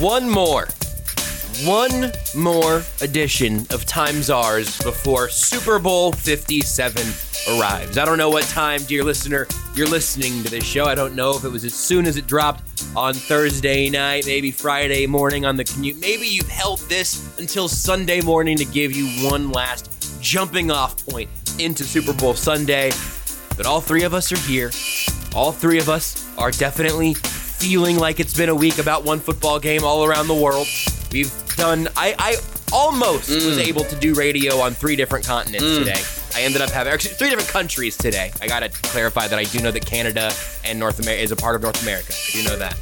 One more. One more edition of Time's Yours before Super Bowl 57 arrives. I don't know what time, dear listener, you're listening to this show. I don't know if it was as soon as it dropped on Thursday night, maybe Friday morning on the commute. Maybe you've held this until Sunday morning to give you one last jumping off point into Super Bowl Sunday. But all three of us are here. All three of us are definitely feeling like it's been a week about one football game all around the world. We've done, I, I almost mm. was able to do radio on three different continents mm. today. I ended up having actually three different countries today. I gotta clarify that I do know that Canada and North America is a part of North America. I do know that.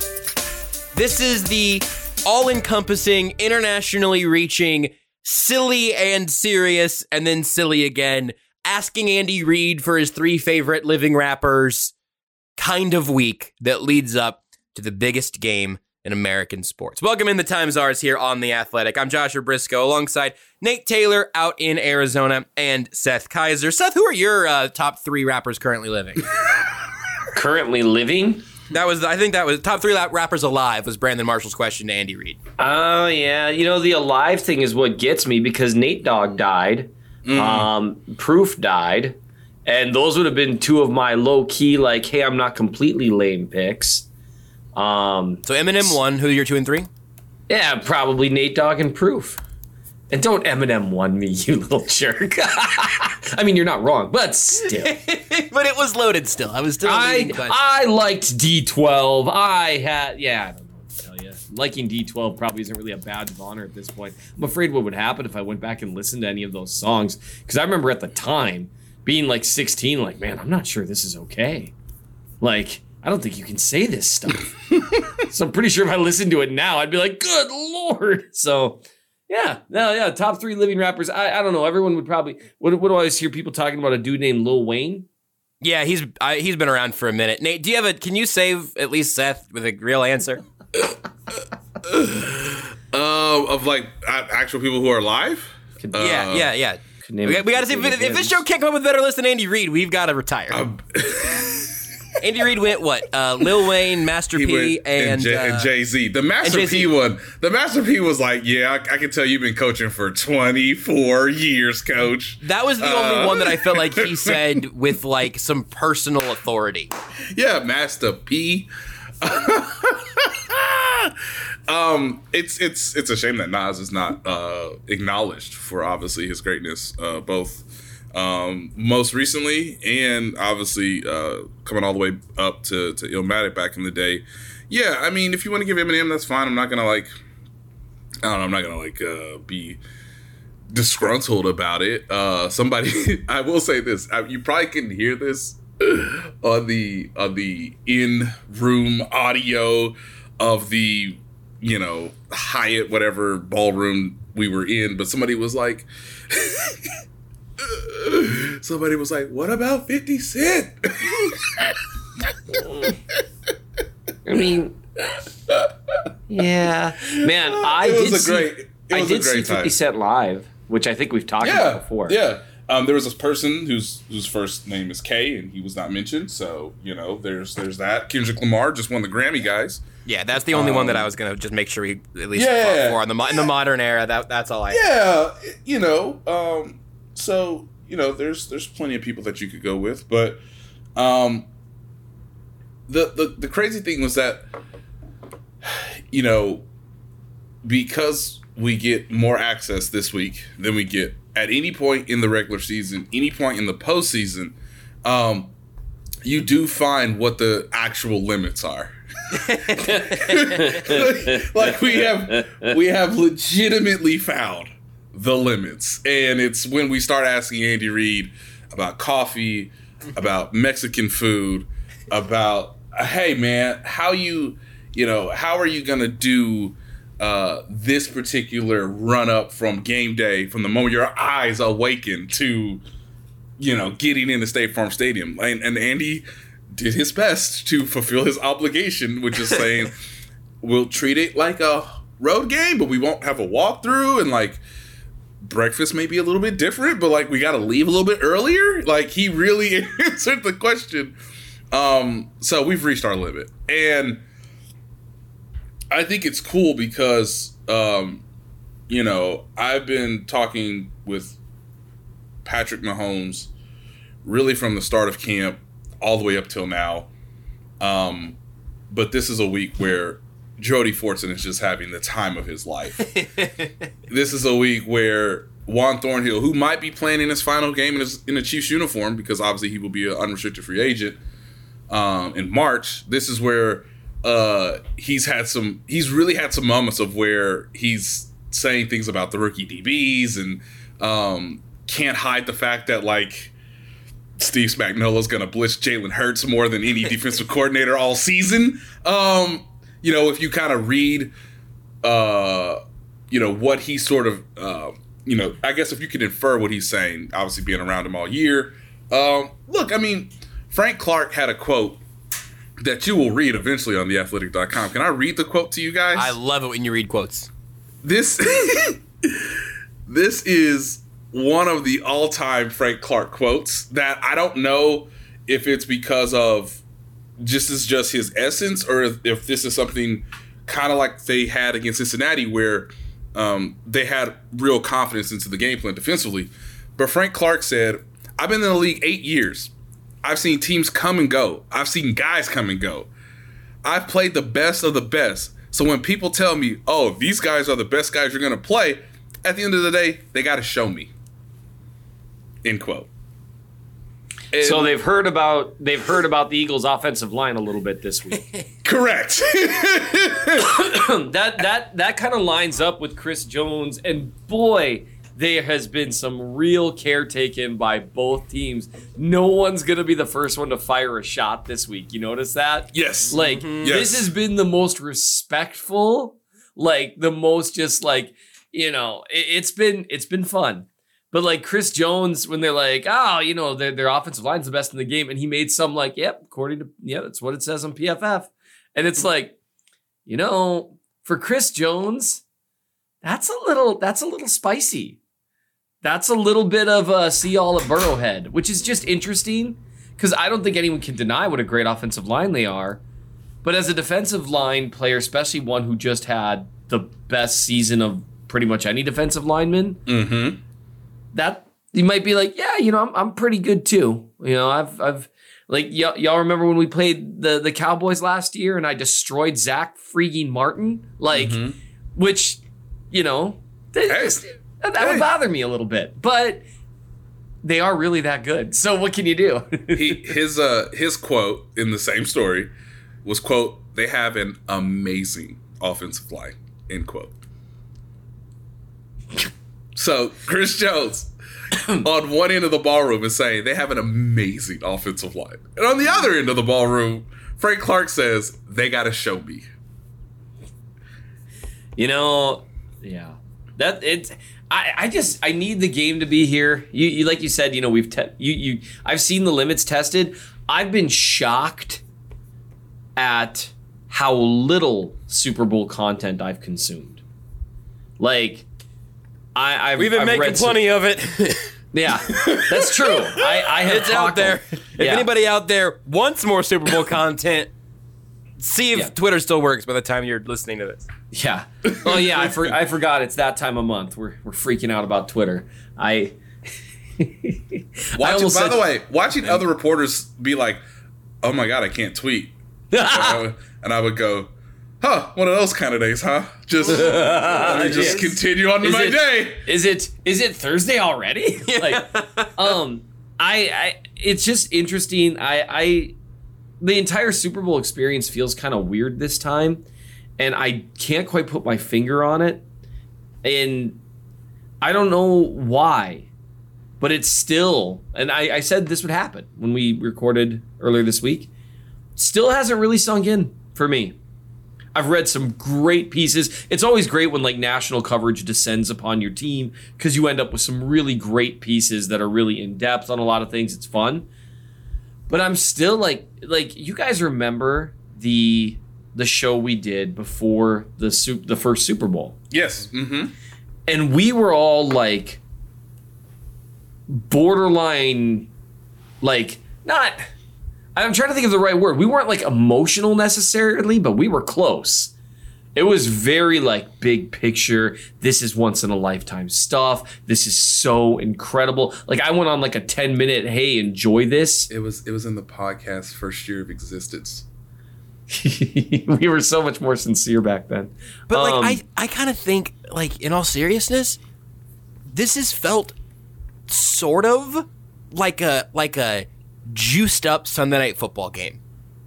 This is the all encompassing, internationally reaching, silly and serious, and then silly again, asking Andy Reid for his three favorite living rappers kind of week that leads up to the biggest game in American sports. Welcome in the Time's Yours here on The Athletic. I'm Joshua Brisco alongside Nate Taylor out in Arizona and Seth Keysor. Seth, who are your uh, top three rappers currently living? currently living. that was, I think that was top three rappers alive was Brandon Marshall's question to Andy Reid. Oh yeah, you know the alive thing is what gets me because Nate Dogg died, um, Proof died, and those would have been two of my low key like, hey, I'm not completely lame picks. Um, So Eminem one, who are your two and three? yeah, probably Nate Dogg and Proof. And don't Eminem one me, you little jerk. I mean, you're not wrong, but still. but it was loaded still. I was still. I. I liked D12. I had yeah. I don't know tell you. Liking D12 probably isn't really a badge of honor at this point. I'm afraid what would happen if I went back and listened to any of those songs because I remember at the time being like 16, like man, I'm not sure this is okay. Like I don't think you can say this stuff. so I'm pretty sure if I listened to it now, I'd be like, good lord. So. Yeah, no, yeah. Top three living rappers. I, I don't know. Everyone would probably. What, what do I always hear people talking about? A dude named Lil Wayne. yeah, he's I, he's been around for a minute. Nate, do you have a? Can you save at least Seth with a real answer? Uh, of like a- actual people who are alive. yeah, yeah, yeah. Could We, got, we got to see if, if this show can't come up with better list than Andy Reid. We've got to retire. Andy Reid went what? Uh, Lil Wayne, Master He P, and, J- uh, Jay Z. The Master. P one. The Master P was like, yeah, I, I can tell you've been coaching for 24 years, coach. that was the Uh, only one that I felt like he said with like some personal authority. Yeah, Master P. um, it's it's it's a shame that Nas is not uh, acknowledged for obviously his greatness, uh, both um, most recently and obviously uh, coming all the way up to to Illmatic back in the day. Yeah, I mean, if you want to give Eminem, that's fine. I'm not gonna like, I don't know, I'm not gonna like uh, be disgruntled about it. Uh, somebody, I will say this: I, you probably couldn't hear this on the on the in room audio of the you know Hyatt whatever ballroom we were in, but somebody was like. Somebody was like, "What about Fifty Cent?" I mean, yeah, man, I It was did a see, great- it I was a did see great time. Fifty Cent live, which I think we've talked yeah, about before. Yeah. Um, there was this person whose whose first name is K, and he was not mentioned. So you know, there's there's that. Kendrick Lamar just won the Grammy, guys. Yeah, that's the only one that I was gonna just make sure we at least Um, Yeah. fought for on the mo- in the modern era. That that's all I. Yeah, you know. Um, so you know, there's there's plenty of people that you could go with, but um, the the the crazy thing was that you know because we get more access this week than we get at any point in the regular season, any point in the postseason. Um, you do find what the actual limits are. like we have we have legitimately found the limits. And it's when we start asking Andy Reid about coffee, about Mexican food, about hey man, how you you know, how are you gonna do uh, this particular run up from game day, from the moment your eyes awaken to you know, getting into State Farm Stadium. And, and Andy did his best to fulfill his obligation, which is saying, we'll treat it like a road game, but we won't have a walkthrough and like breakfast may be a little bit different, but like we got to leave a little bit earlier. Like he really answered the question. Um, so we've reached our limit. And I think it's cool because, um, you know, I've been talking with Patrick Mahomes really from the start of camp all the way up till now. Um, but this is a week where Jody Fortson is just having the time of his life. this is a week where Juan Thornhill, who might be playing in his final game in, his, in a Chiefs uniform, because obviously he will be an unrestricted free agent um, in March. This is where uh, he's had some. He's really had some moments of where he's saying things about the rookie DBs and um, can't hide the fact that like Steve Spagnuolo's gonna blitz Jalen Hurts more than any defensive coordinator all season. Um, you know, if you kind of read, uh, you know, what he sort of, uh, you know, I guess if you could infer what he's saying, obviously being around him all year. Um, look, I mean, Frank Clark had a quote that you will read eventually on theathletic.com. Can I read the quote to you guys? I love it when you read quotes. this this is one of the all-time Frank Clark quotes that I don't know if it's because of just is just his essence or if, if this is something kind of like they had against Cincinnati where um, they had real confidence into the game plan defensively. But Frank Clark said, "I've been in the league eight years. I've seen teams come and go. I've seen guys come and go. I've played the best of the best. So when people tell me, "Oh, these guys are the best guys you're going to play," at the end of the day, they got to show me. End quote. And- So they've heard about they've heard about the Eagles' offensive line a little bit this week. correct. that that that kind of lines up with Chris Jones, and boy, there has been some real care taken by both teams. No one's gonna be the first one to fire a shot this week. You notice that? yes. Like mm-hmm. Yes. this has been the most respectful, like the most just like you know, it, it's been it's been fun. But like Chris Jones, when they're like, oh, you know, their their offensive line's the best in the game, and he made some like, yep, according to yeah, that's what it says on PFF, and it's like, you know, for Chris Jones, that's a little that's a little spicy. That's a little bit of a see all at Burrowhead, which is just interesting because I don't think anyone can deny what a great offensive line they are. But as a defensive line player, especially one who just had the best season of pretty much any defensive lineman, Mm-hmm. That you might be like, yeah, you know, I'm, I'm pretty good too. You know, I've I've like y- y'all remember when we played the the Cowboys last year and I destroyed Zach freaking Martin, like, which you know, that, Hey. just- that Hey. would bother me a little bit, but they are really that good. So what can you do? he his uh his quote in the same story was quote they have an amazing offensive line end quote so chris jones on one end of the ballroom is saying they have an amazing offensive line and on the other end of the ballroom frank clark says they gotta show me You know, yeah. That it's I, I just I need the game to be here. You, you like you said, you know, we've te- you you I've seen the limits tested. I've been shocked at how little Super Bowl content I've consumed. Like, I, I've, We've been I've making read some- plenty of it. yeah, that's true. I, I have it's out caught them. there. If Yeah. anybody out there wants more Super Bowl content, see if Yeah. Twitter still works by the time you're listening to this. Yeah. Oh yeah, I, for, I forgot it's that time of month. We're we're freaking out about Twitter. I. I Watching, by said- the way, watching other reporters be like, "Oh my god, I can't tweet," and, I would, and I would go, "Huh, one of those kind of days, huh?" Just, let me just Yes. continue on to Is my it- day. Is it is it Thursday already? like, um, I, I it's just interesting. I I the entire Super Bowl experience feels kind of weird this time, and I can't quite put my finger on it, and I don't know why, but it's still. And I, I said this would happen when we recorded earlier this week. Still hasn't really sunk in for me. I've read some great pieces. It's always great when like national coverage descends upon your team because you end up with some really great pieces that are really in depth on a lot of things. It's fun. But I'm still like like you guys remember the the show we did before the soup the first Super Bowl. Yes. Mm-hmm. And we were all like borderline like not I'm trying to think of the right word. We weren't like emotional necessarily, but we were close. It was very like big picture. This is once in a lifetime stuff. This is so incredible. Like I went on like a 10 minute, hey, enjoy this. It was it was in the podcast first year of existence. we were so much more sincere back then. But Um, like I, I kind of think like in all seriousness, this has felt sort of like a like a juiced up Sunday night football game.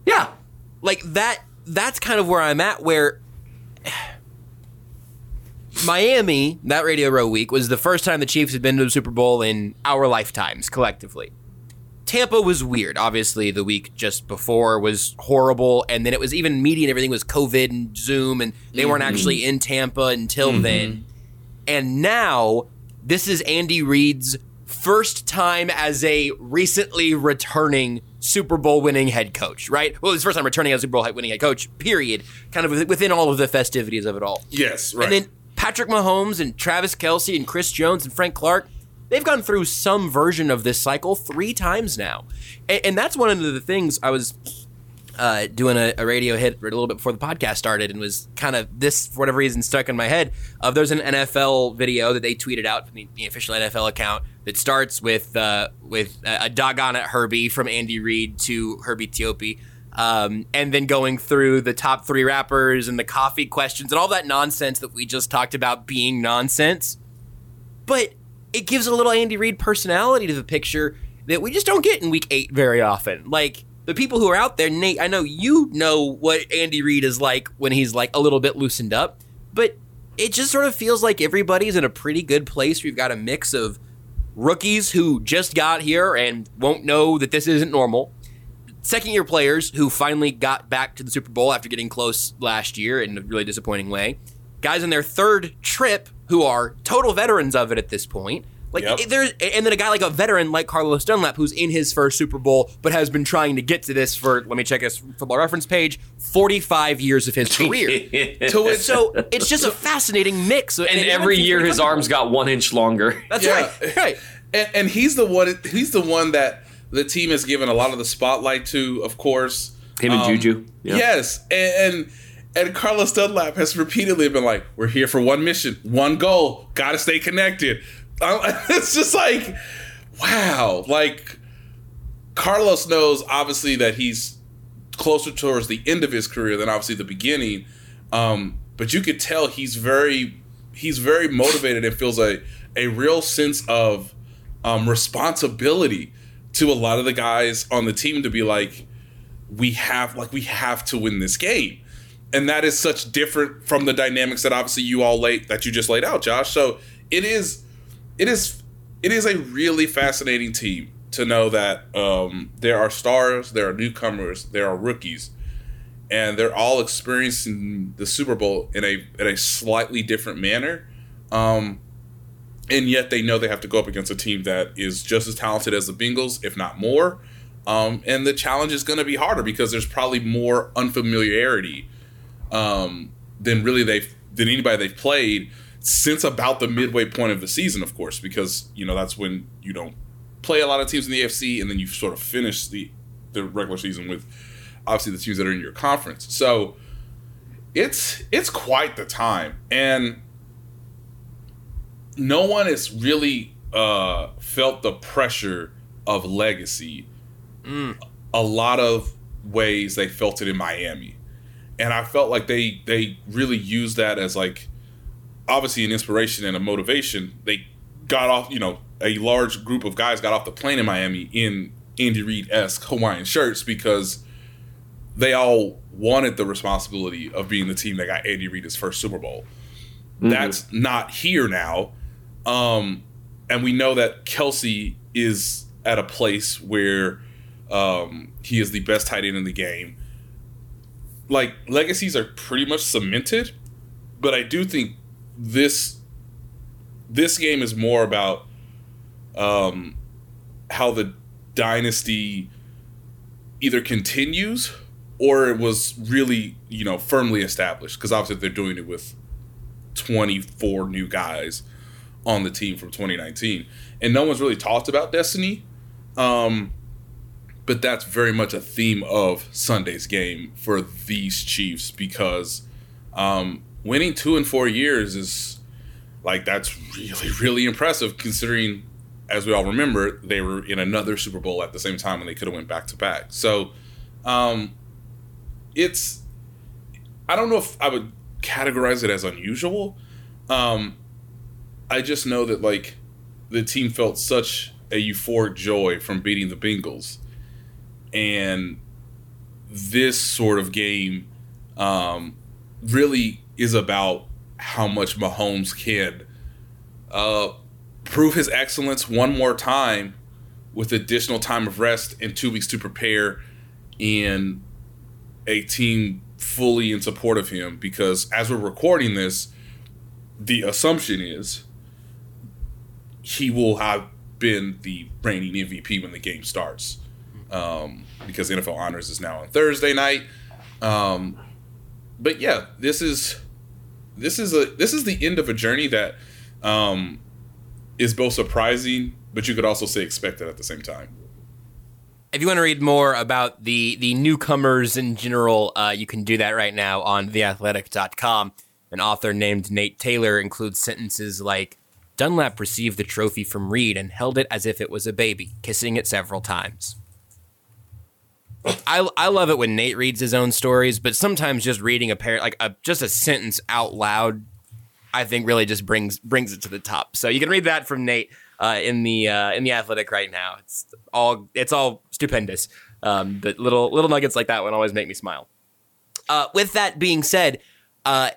Yeah. Like that that's kind of where I'm at where Miami, that Radio Row week was the first time the Chiefs had been to the Super Bowl in our lifetimes collectively. Tampa was weird. Obviously, the week just before was horrible, and then it was even media and everything was COVID and Zoom, and they weren't mm-hmm. actually in Tampa until mm-hmm. then. And now, this is Andy Reid's first time as a recently returning Super Bowl winning head coach, right? Well, his first time returning as a Super Bowl winning head coach, period. Kind of within all of the festivities of it all. Yes, right. And then Patrick Mahomes and Travis Kelce and Chris Jones and Frank Clark, they've gone through some version of this cycle three times now. And, and that's one of the things I was uh, doing a, a radio hit a little bit before the podcast started and was kind of this, for whatever reason, stuck in my head. Of there's an NFL video that they tweeted out from the, the official NFL account that starts with uh, with a, a doggone it Herbie from Andy Reid to Herbie Teope. Um, and then going through the top three rappers and the coffee questions and all that nonsense that we just talked about being nonsense. But it gives a little Andy Reid personality to the picture that we just don't get in week eight very often. Like the people who are out there, Nate, I know you know what Andy Reid is like when he's like a little bit loosened up, but it just sort of feels like everybody's in a pretty good place. We've got a mix of rookies who just got here and won't know that this isn't normal. Second year players who finally got back to the Super Bowl after getting close last year in a really disappointing way. Guys in their third trip who are total veterans of it at this point. Like Yep. there's and then a guy like a veteran like Carlos Dunlap who's in his first Super Bowl but has been trying to get to this for let me check his football reference page 45 years of his career. to which, so it's just a fascinating mix. and every year his arms got one inch longer. That's Yeah. right. Right. and, and he's the one. He's the one that the team has given a lot of the spotlight to. Of course, Him and Um, Juju. Yeah. Yes, and, and and Carlos Dunlap has repeatedly been like, "We're here for one mission, one goal. Got to stay connected." It's just like, wow, like Carlos knows obviously that he's closer towards the end of his career than obviously the beginning. Um, but you could tell he's very he's very motivated and feels a a real sense of um, responsibility to a lot of the guys on the team to be like, we have like we have to win this game. And that is such different from the dynamics that obviously you all laid that you just laid out, Josh. So it is it is it is a really fascinating team to know that um, there are stars, there are newcomers, there are rookies, and they're all experiencing the Super Bowl in a in a slightly different manner. Um, and yet they know they have to go up against a team that is just as talented as the Bengals, if not more. Um, and the challenge is going to be harder because there's probably more unfamiliarity um, than really they've than anybody they've played since about the midway point of the season, of course, because you know that's when you don't play a lot of teams in the AFC, and then you sort of finish the the regular season with obviously the teams that are in your conference. So it's it's quite the time, and no one has really uh, felt the pressure of legacy. A lot of ways they felt it in Miami, and I felt like they they really used that as like obviously an inspiration and a motivation. They got off, you know, a large group of guys got off the plane in Miami in Andy Reid esque Hawaiian shirts because they all wanted the responsibility of being the team that got Andy Reid his first Super Bowl. That's not here now. Um, and we know that Kelce is at a place where um, he is the best tight end in the game. Like legacies are pretty much cemented, but I do think this this game is more about um, how the dynasty either continues or it was really you know firmly established. Because obviously they're doing it with 24 new guys on the team from 2019 and no one's really talked about destiny um, but that's very much a theme of sunday's game for these chiefs because um, winning two in four years is like that's really really impressive considering as we all remember they were in another super bowl at the same time and they could have went back to back so um, it's I don't know if I would categorize it as unusual. Um, I just know that like the team felt such a euphoric joy from beating the Bengals, and this sort of game um, really is about how much Mahomes can uh, prove his excellence one more time with additional time of rest and two weeks to prepare and a team fully in support of him because as we're recording this, the assumption is he will have been the reigning MVP when the game starts. Um, because NFL Honors is now on Thursday night. Um, but yeah, this is this is a this is the end of a journey that um, is both surprising, but you could also say expected at the same time. If you want to read more about the the newcomers in general, uh, you can do that right now on theathletic.com. An author named Nate Taylor includes sentences like Dunlap received the trophy from Reid and held it as if it was a baby, kissing it several times. I, I love it when Nate reads his own stories, but sometimes just reading a pair like a, just a sentence out loud, I think really just brings brings it to the top. So you can read that from Nate uh, in the uh, in the Athletic right now. It's all it's all stupendous. Um, but little little nuggets like that one always make me smile. Uh, with that being said, uh,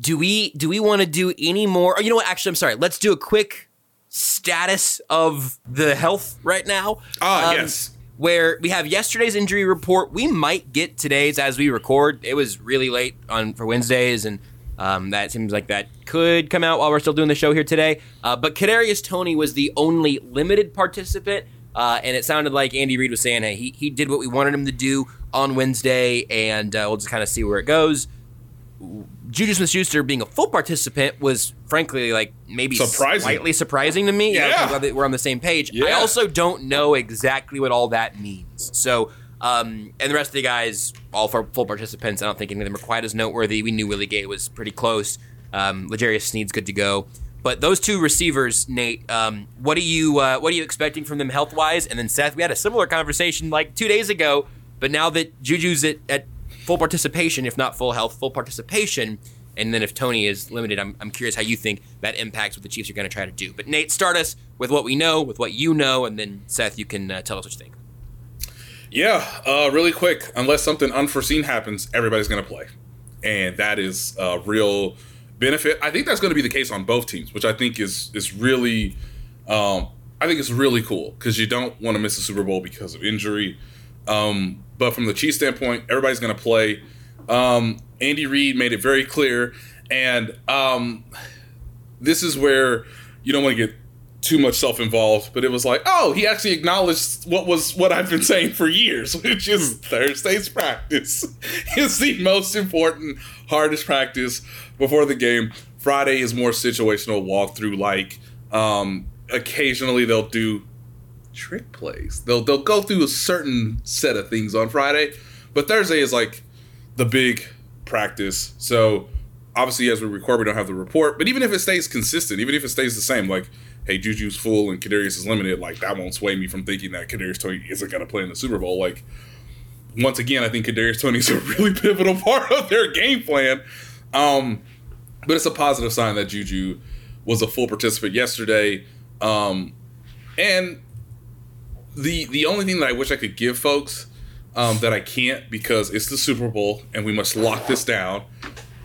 do we do we want to do any more? Or you know what? Actually, I'm sorry. Let's do a quick status of the health right now. Ah, Um, yes. Where we have yesterday's injury report. We might get today's as we record. It was really late on for Wednesdays, and um, that seems like that could come out while we're still doing the show here today. Uh, but Kadarius Toney was the only limited participant. Uh, and it sounded like Andy Reid was saying, "Hey, he, he did what we wanted him to do on Wednesday, and uh, we'll just kind of see where it goes." Juju Smith-Schuster being a full participant was, frankly, like maybe Surprising. slightly surprising to me. Yeah. I'm glad that we're on the same page. I also don't know exactly what all that means. So, um, and the rest of the guys, all for full participants, I don't think any of them are quite as noteworthy. We knew Willie Gay was pretty close. Um, L'Jarius Sneed's good to go. But those two receivers, Nate, um, what are you uh, what are you expecting from them health wise? And then Seth, we had a similar conversation like two days ago. But now that Juju's at, at full participation, if not full health, full participation, and then if Toney is limited, I'm, I'm curious how you think that impacts what the Chiefs are going to try to do. But Nate, start us with what we know, with what you know, and then Seth, you can uh, tell us what you think. Yeah, uh, really quick. Unless something unforeseen happens, everybody's going to play, and that is a real benefit. I think that's going to be the case on both teams, which I think is is really, um, I think it's really cool because you don't want to miss the Super Bowl because of injury. Um, but from the Chiefs standpoint, everybody's going to play. Um, Andy Reid made it very clear, and um, this is where you don't want to get too much self-involved, but it was like, oh, he actually acknowledged what was what I've been saying for years, which is Thursday's practice is the most important, hardest practice before the game. Friday is more situational walkthrough like. Um, occasionally they'll do trick plays. They'll they'll go through a certain set of things on Friday, but Thursday is like the big practice. So obviously, as we record, we don't have the report. But even if it stays consistent, even if it stays the same, like hey, Juju's full and Kadarius is limited, like that won't sway me from thinking that Kadarius Toney isn't going to play in the Super Bowl. Like once again, I think Kadarius Toney is a really pivotal part of their game plan. Um, but it's a positive sign that Juju was a full participant yesterday. Um, and the the only thing that I wish I could give folks um, that I can't because it's the Super Bowl and we must lock this down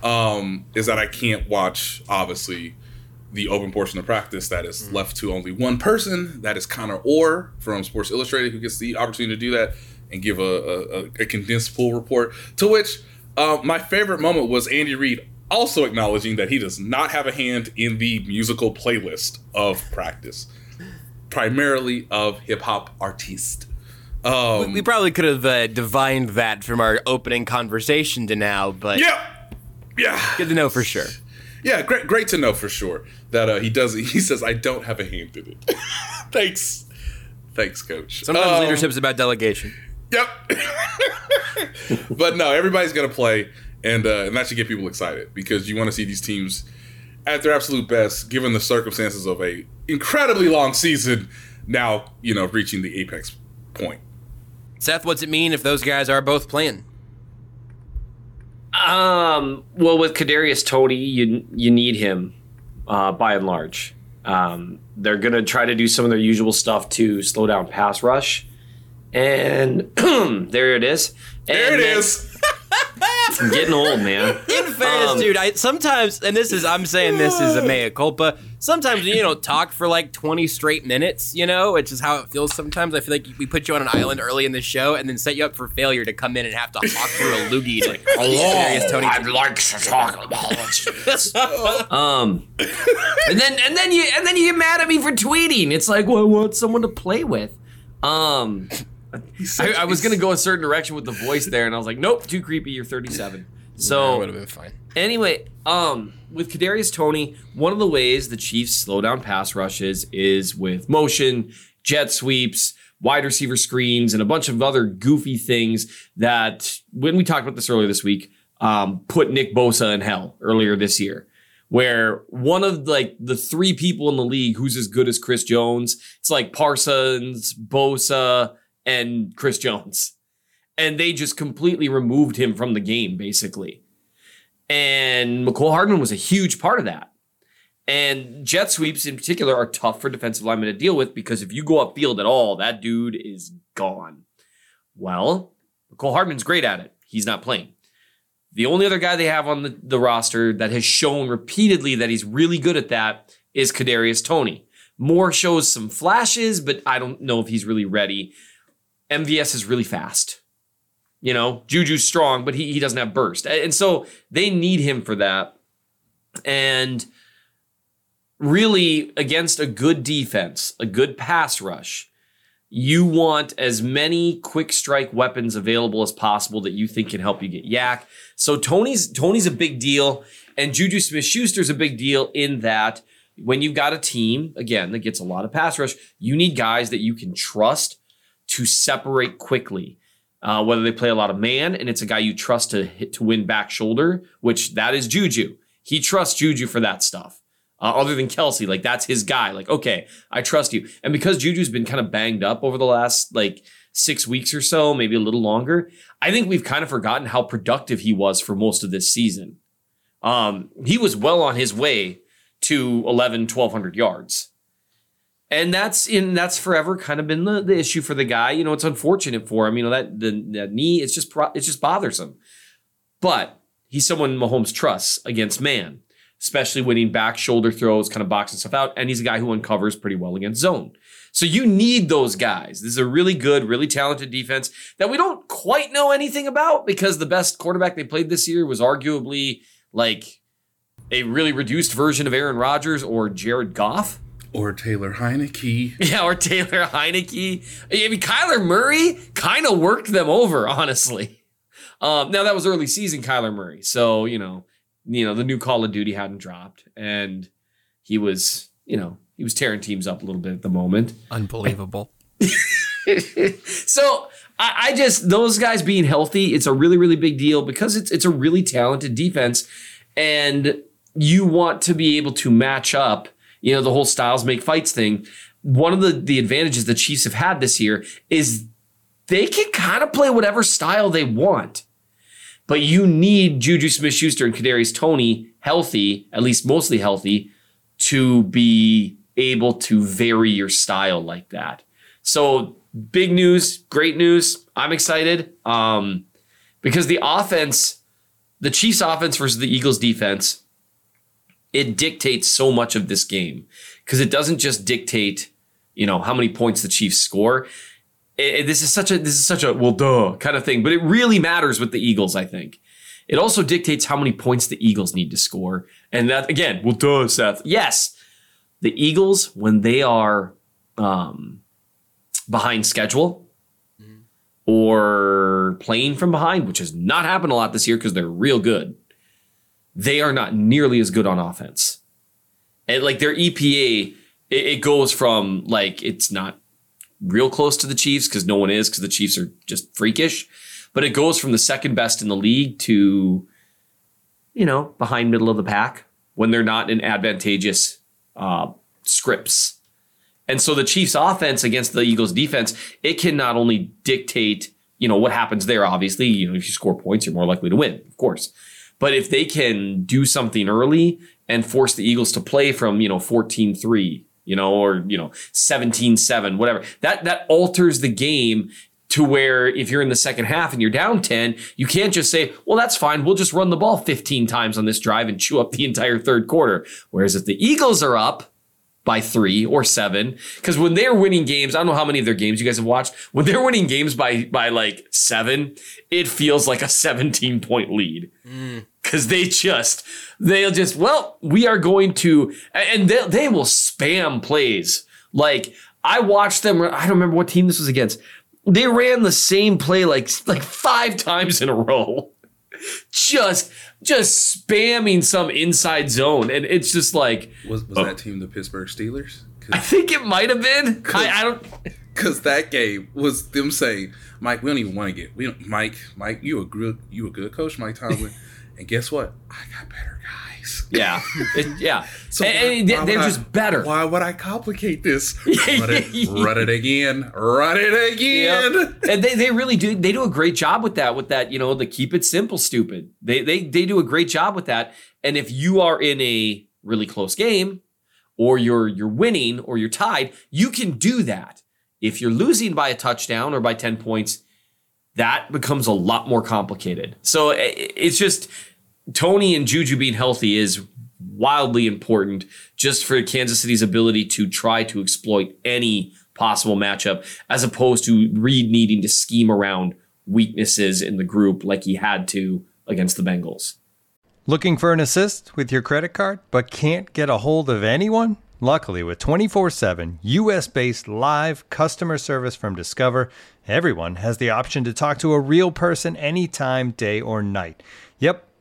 um, is that I can't watch obviously the open portion of practice that is left to only one person. That is Connor Orr from Sports Illustrated who gets the opportunity to do that and give a, a, a condensed full report. To which uh, my favorite moment was Andy Reid also acknowledging that he does not have a hand in the musical playlist of practice, primarily of hip hop artists. Um, We probably could have uh, divined that from our opening conversation to now, but yeah, yeah, good to know for sure. yeah. Great, great to know for sure that uh, he does. He says, "I don't have a hand in it." Thanks, thanks, coach. Sometimes Um, leadership's about delegation. Yep. but no, everybody's gonna play, and uh, and that should get people excited because you want to see these teams at their absolute best, given the circumstances of a incredibly long season. Now, you know, reaching the apex point. Seth, what's it mean if those guys are both playing? Um, well, with Kadarius Toney, you you need him uh, by and large. Um, they're gonna try to do some of their usual stuff to slow down pass rush, and there it is. There And it then- is. I'm getting old, man. In fairness, Um, dude, I sometimes, and this is, I'm saying this is a mea culpa. Sometimes you don't talk for like 20 straight minutes, you know, which is how it feels sometimes. I feel like we put you on an island early in the show and then set you up for failure to come in and have to talk through a loogie. To, like, Serious Tony. I'd like to talk about this. um, and then and then you and then you get mad at me for tweeting. It's like, well, I want someone to play with. Um, I, I was gonna go a certain direction with the voice there, and I was like, nope, too creepy. You're 37. So would have been fine. Anyway, um, with Kadarius Toney, one of the ways the Chiefs slow down pass rushes is with motion, jet sweeps, wide receiver screens, and a bunch of other goofy things that, when we talked about this earlier this week, um, put Nick Bosa in hell earlier this year. Where one of like the three people in the league who's as good as Chris Jones, it's like Parsons, Bosa, and Chris Jones. And they just completely removed him from the game, basically. And Mecole Hardman was a huge part of that. And jet sweeps in particular are tough for defensive linemen to deal with because if you go upfield at all, that dude is gone. Well, Mecole Hardman's great at it. He's not playing. The only other guy they have on the, the roster that has shown repeatedly that he's really good at that is Kadarius Toney. Moore shows some flashes, but I don't know if he's really ready. MVS is really fast. You know, Juju's strong, but he, he doesn't have burst. And so they need him for that. And really, against a good defense, a good pass rush, you want as many quick strike weapons available as possible that you think can help you get YAC. So Toney's Toney's a big deal, and Juju Smith Schuster's a big deal in that when you've got a team, again, that gets a lot of pass rush, you need guys that you can trust to separate quickly. Uh, whether they play a lot of man and it's a guy you trust to hit to win back shoulder, which that is Juju. He trusts Juju for that stuff. Uh, other than Kelce, like that's his guy. Like, okay, I trust you. And because Juju's been kind of banged up over the last like six weeks or so, maybe a little longer, I think we've kind of forgotten how productive he was for most of this season. Um, he was well on his way to 11, 1200 yards. And that's in that's forever kind of been the, the issue for the guy. You know, it's unfortunate for him. You know that the knee it's just it's just bothersome. But he's someone Mahomes trusts against man, especially winning back shoulder throws, kind of boxing stuff out, and he's a guy who uncovers pretty well against zone. So you need those guys. This is a really good, really talented defense that we don't quite know anything about because the best quarterback they played this year was arguably like a really reduced version of Aaron Rodgers or Jared Goff. Or Taylor Heinicke. Yeah, or Taylor Heinicke. I mean, Kyler Murray kind of worked them over, honestly. Um, now that was early season Kyler Murray, so you know, you know the new Call of Duty hadn't dropped, and he was, you know, he was tearing teams up a little bit at the moment. Unbelievable. so I, I, just those guys being healthy, it's a really really big deal because it's it's a really talented defense, and you want to be able to match up. You know the whole styles make fights thing. One of the the advantages the Chiefs have had this year is they can kind of play whatever style they want. But you need Juju Smith Schuster and Kadarius Toney healthy, at least mostly healthy, to be able to vary your style like that. So big news, great news. I'm excited. Um, because the offense, the Chiefs offense versus the Eagles defense, it dictates so much of this game. Because it doesn't just dictate, you know, how many points the Chiefs score it, this is such a this is such a well duh kind of thing, but it really matters with the Eagles. I think it also dictates how many points the Eagles need to score, and that again, well duh, Seth. Yes, the Eagles when they are um, behind schedule mm-hmm. or playing from behind, which has not happened a lot this year because they're real good. They are not nearly as good on offense, and like their EPA, it, it goes from like it's not real close to the Chiefs because no one is because the Chiefs are just freakish. But it goes from the second best in the league to, you know, behind middle of the pack when they're not in advantageous uh, scripts. And so the Chiefs' offense against the Eagles' defense, it can not only dictate, you know, what happens there. Obviously, you know, if you score points, you're more likely to win, of course. But if they can do something early and force the Eagles to play from, you know, 14 3, you know, or, you know, 17 7, whatever. That, that alters the game to where if you're in the second half and you're down 10, you can't just say, well, that's fine. We'll just run the ball 15 times on this drive and chew up the entire third quarter. Whereas if the Eagles are up, by three or seven. Because when they're winning games, I don't know how many of their games you guys have watched. When they're winning games by by like seven, it feels like a 17 point lead. Mm because they just they'll just well we are going to and they, they will spam plays like i watched them i don't remember what team this was against they ran the same play like like five times in a row just just spamming some inside zone. And it's just like was, was that team the pittsburgh steelers? I think it might have been. I, I don't. Because that game was them saying mike we don't even want to get we don't mike mike you a good you a good coach mike tomlin. And guess what? I got better guys. Yeah, it, yeah. So and, and they're just better. Why would I complicate this? run, it, run it again. Run it again. Yep. And they, they really do. They do a great job with that. With that, you know, the keep it simple, stupid. They they they do a great job with that. And if you are in a really close game, or you're you're winning, or you're tied, you can do that. If you're losing by a touchdown or by ten points, that becomes a lot more complicated. So it's just Toney and Juju being healthy is wildly important just for Kansas City's ability to try to exploit any possible matchup as opposed to Reid needing to scheme around weaknesses in the group like he had to against the Bengals. Looking for an assist with your credit card but can't get a hold of anyone? Luckily, with 24 7 US based live customer service from Discover, everyone has the option to talk to a real person anytime, day or night. Yep,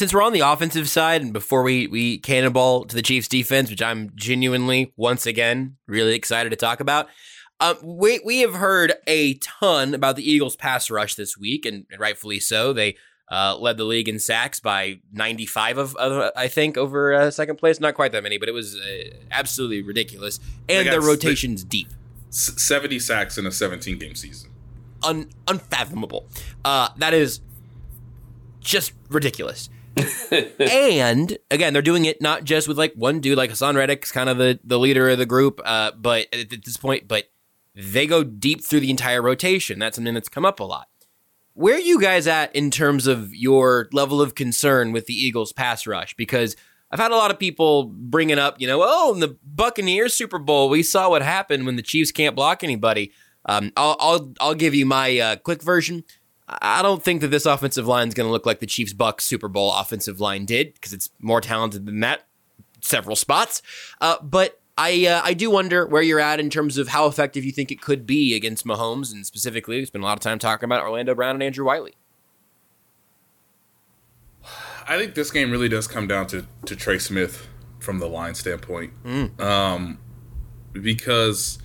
Since we're on the offensive side, and before we we cannonball to the Chiefs defense, which I'm genuinely once again really excited to talk about, um, we we have heard a ton about the Eagles' pass rush this week, and rightfully so. They uh, led the league in sacks by 95 of, of I think over uh, second place. Not quite that many, but it was uh, absolutely ridiculous. And their rotations deep. 70 sacks in a 17 game season. Un- unfathomable. Uh, that is just ridiculous. And again, they're doing it not just with like one dude, like Haason Reddick's kind of the, the leader of the group, uh, but at this point, but they go deep through the entire rotation. That's something that's come up a lot. Where are you guys at in terms of your level of concern with the Eagles pass rush? Because I've had a lot of people bringing up, you know, oh, in the Buccaneers Super Bowl, we saw what happened when the Chiefs can't block anybody. Um, I'll, I'll I'll give you my uh, quick version. I don't think that this offensive line is going to look like the Chiefs Bucks Super Bowl offensive line did because it's more talented than that, several spots. Uh, but I uh, I do wonder where you're at in terms of how effective you think it could be against Mahomes, and specifically, we spent a lot of time talking about Orlando Brown and Andrew Wylie. I think this game really does come down to to Trey Smith from the line standpoint, Mm. um, because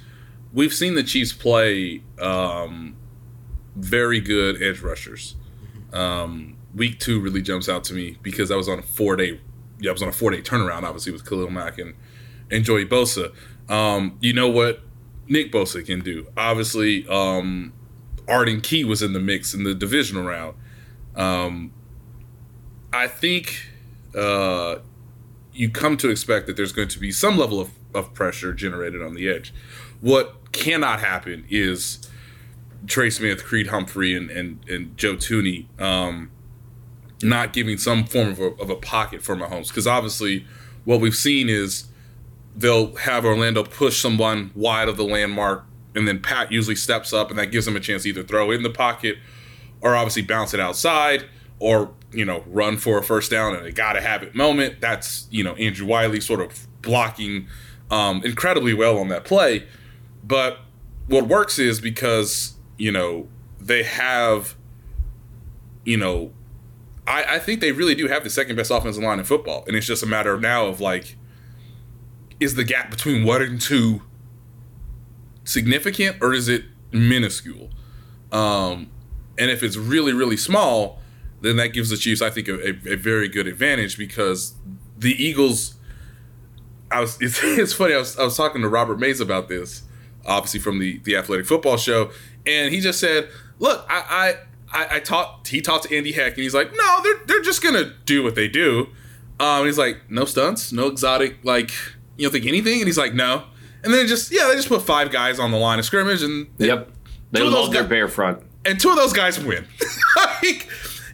we've seen the Chiefs play um, very good edge rushers. Um, week two really jumps out to me because I was on a four day, yeah, I was on a four day turnaround, obviously with Khalil Mack and and Joey Bosa. Um, you know what Nick Bosa can do? Obviously, um, Arden Key was in the mix in the divisional round. Um, I think uh, you come to expect that there's going to be some level of, of pressure generated on the edge. What cannot happen is Trey Smith, Creed Humphrey, and and, and Joe Thuney um, not giving some form of a, of a pocket for Mahomes. Because obviously, what we've seen is they'll have Orlando push someone wide of the landmark, and then Pat usually steps up, and that gives them a chance to either throw in the pocket or obviously bounce it outside or you know run for a first down and a gotta have it moment. That's you know Andrew Wylie sort of blocking um, incredibly well on that play. But what works is because you know they have you know I, I think they really do have the second best offensive line in football, and it's just a matter of now of like is the gap between one and two significant or is it minuscule? Um, and if it's really, really small, then that gives the Chiefs, I think, a, a, a very good advantage because the Eagles. I was. It's, it's funny. I was, I was talking to Robert Mays about this, obviously from the the Athletic Football Show, and he just said, "Look, I I, I, I talked. He talked to Andy Heck, and he's like, no, they're they're just gonna do what they do." Um, he's like, "No stunts, no exotic, like you don't think anything?" And he's like, "No." And then just yeah, they just put five guys on the line of scrimmage, and Yep. They Two of those love their guys- bare front. and two of those guys win. like,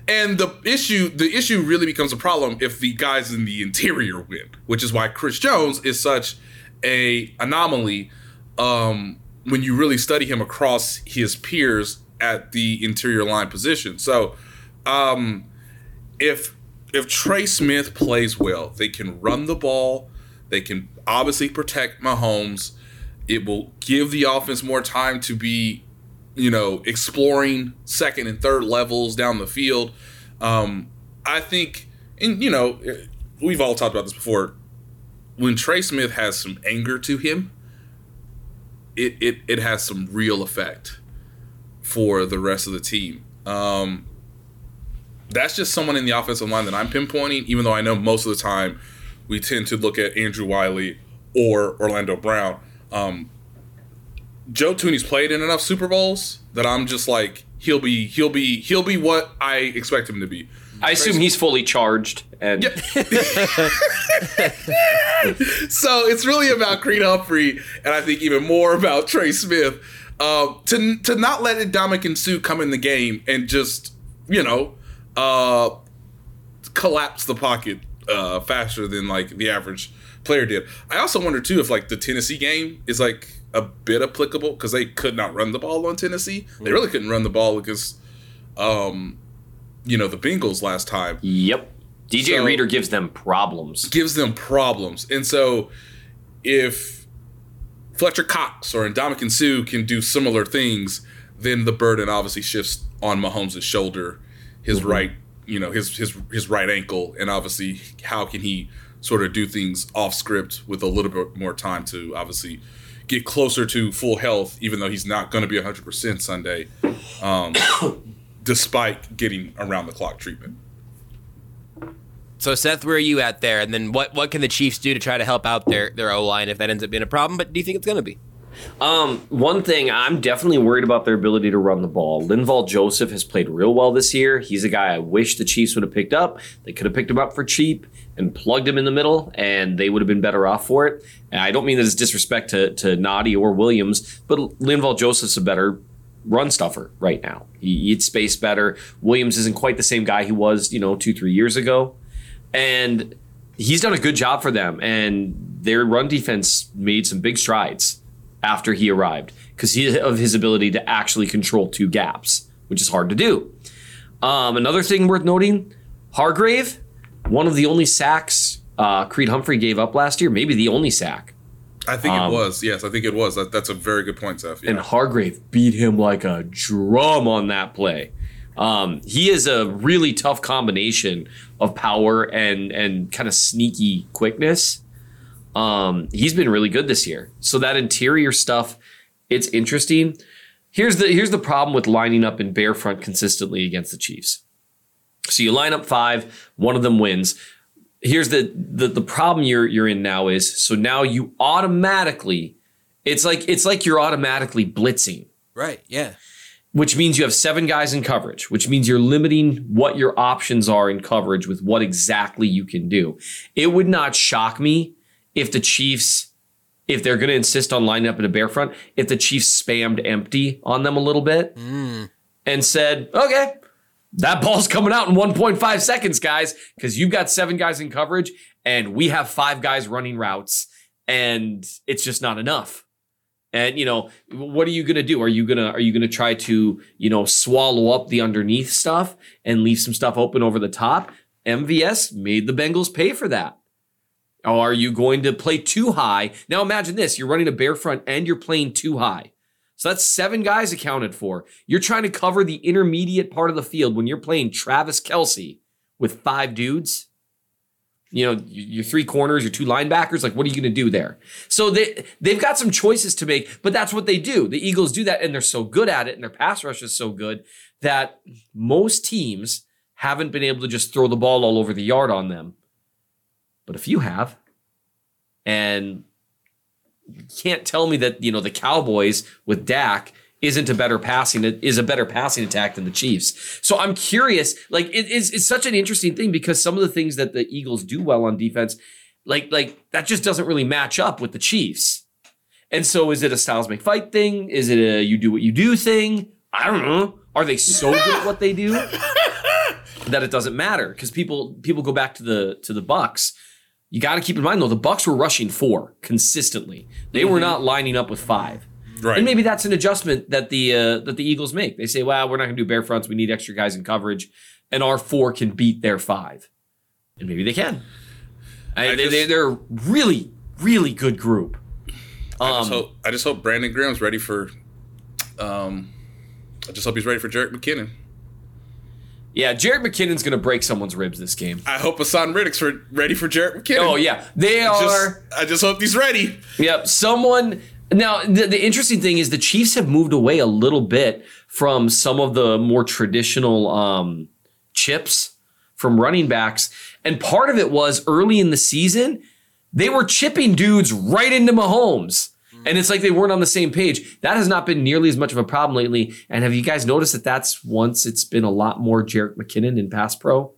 and the issue, the issue really becomes a problem if the guys in the interior win, which is why Chris Jones is such a anomaly um, when you really study him across his peers at the interior line position. So, um, if if Trey Smith plays well, they can run the ball. They can obviously protect Mahomes. It will give the offense more time to be you know, exploring second and third levels down the field. Um, I think, and you know, we've all talked about this before. When Trey Smith has some anger to him, it it, it has some real effect for the rest of the team. Um, that's just someone in the offensive line that I'm pinpointing, even though I know most of the time we tend to look at Andrew Wylie or Orlando Brown. Um, Joe Thuney's played in enough Super Bowls that I'm just like he'll be he'll be he'll be what I expect him to be. I assume he's fully charged and yep. so it's really about Creed Humphrey, and I think even more about Trey Smith. Uh, to to not let Ndamukong Suh come in the game and just you know uh, collapse the pocket uh, faster than like the average player did. I also wonder too if like the Tennessee game is like a bit applicable because they could not run the ball on Tennessee. They really couldn't run the ball against, um, you know, the Bengals last time. Yep. DJ So- Reader gives them problems. Gives them problems, and so if Fletcher Cox or Ndamukong Suh can do similar things, then the burden obviously shifts on Mahomes' shoulder, his right, you know, his his his right ankle, and obviously how can he sort of do things off script with a little bit more time to obviously get closer to full health, even though he's not going to be 100% Sunday, um, despite getting around the clock treatment. So Seth, where are you at there? And then what what can the Chiefs do to try to help out their their O line if that ends up being a problem? But do you think it's going to be? Um, one thing I'm definitely worried about their ability to run the ball. Linval Joseph has played real well this year. He's a guy I wish the Chiefs would have picked up. They could have picked him up for cheap and plugged him in the middle, and they would have been better off for it. And I don't mean that as disrespect to to Nnadi or Williams, but Linval Joseph's a better run stuffer right now. He eats space better. Williams isn't quite the same guy he was, you know, two three years ago, and he's done a good job for them. And their run defense made some big strides after he arrived because of his ability to actually control two gaps, which is hard to do. Um, another thing worth noting Hargrave, one of the only sacks uh, Creed Humphrey gave up last year, maybe the only sack. I think Um, it was. Yes, I think it was. That, that's a very good point, Seth. Yeah. And Hargrave beat him like a drum on that play. Um, he is a really tough combination of power and and kind of sneaky quickness. Um, he's been really good this year. So that interior stuff, it's interesting. Here's the here's the problem with lining up in bear front consistently against the Chiefs. So you line up five, one of them wins. Here's the the, the problem you're you're in now is so now you automatically it's like it's like you're automatically blitzing Right. Yeah. which means you have seven guys in coverage, which means you're limiting what your options are in coverage with what exactly you can do. It would not shock me if the Chiefs, if they're going to insist on lining up in a bear front, if the Chiefs spammed empty on them a little bit hmm. and said, okay, that ball's coming out in 1.5 seconds, guys, because you've got seven guys in coverage and we have five guys running routes and it's just not enough. And you know, what are you to do? Are you to are you to try to, you know, swallow up the underneath stuff and leave some stuff open over the top? MVS made the Bengals pay for that. Or are you going to play too high? Now imagine this, you're running a bare front and you're playing too high. So that's seven guys accounted for. You're trying to cover the intermediate part of the field when you're playing Travis Kelce with five dudes you know, your three corners, your two linebackers, like what are you going to do there? So they they've got some choices to make, but that's what they do. The Eagles do that and they're so good at it and their pass rush is so good that most teams haven't been able to just throw the ball all over the yard on them. But if you have. And can't tell me that, you know, the Cowboys with Dak isn't a better passing is a better passing attack than the Chiefs. So I'm curious, like it is it's such an interesting thing because some of the things that the Eagles do well on defense, like like that just doesn't really match up with the Chiefs. And so is it a Styles McFight thing? Is it a you do what you do thing? I don't know. Are they so good at what they do that it doesn't matter? Because people people go back to the to the Bucks. You got to keep in mind though, the Bucks were rushing four consistently. They were not lining up with five. Right. And maybe that's an adjustment that the uh, that the Eagles make. They say, "Well, we're not going to do bare fronts. We need extra guys in coverage, and our four can beat their five, and maybe they can. I, they, they, they're a really, really good group. I just Um, hope I just hope Brandon Graham's ready for. Um, I just hope he's ready for Jerick McKinnon. Yeah, Jerick McKinnon's going to break someone's ribs this game. I hope Haason Reddick's for, ready for Jerick McKinnon. Oh yeah, they I are. just, I just hope he's ready. Yep. Someone. Now, the, the interesting thing is the Chiefs have moved away a little bit from some of the more traditional um, chips from running backs. And part of it was early in the season, they were chipping dudes right into Mahomes. And it's like they weren't on the same page. That has not been nearly as much of a problem lately. And have you guys noticed that that's once it's been a lot more Jerick McKinnon in pass pro?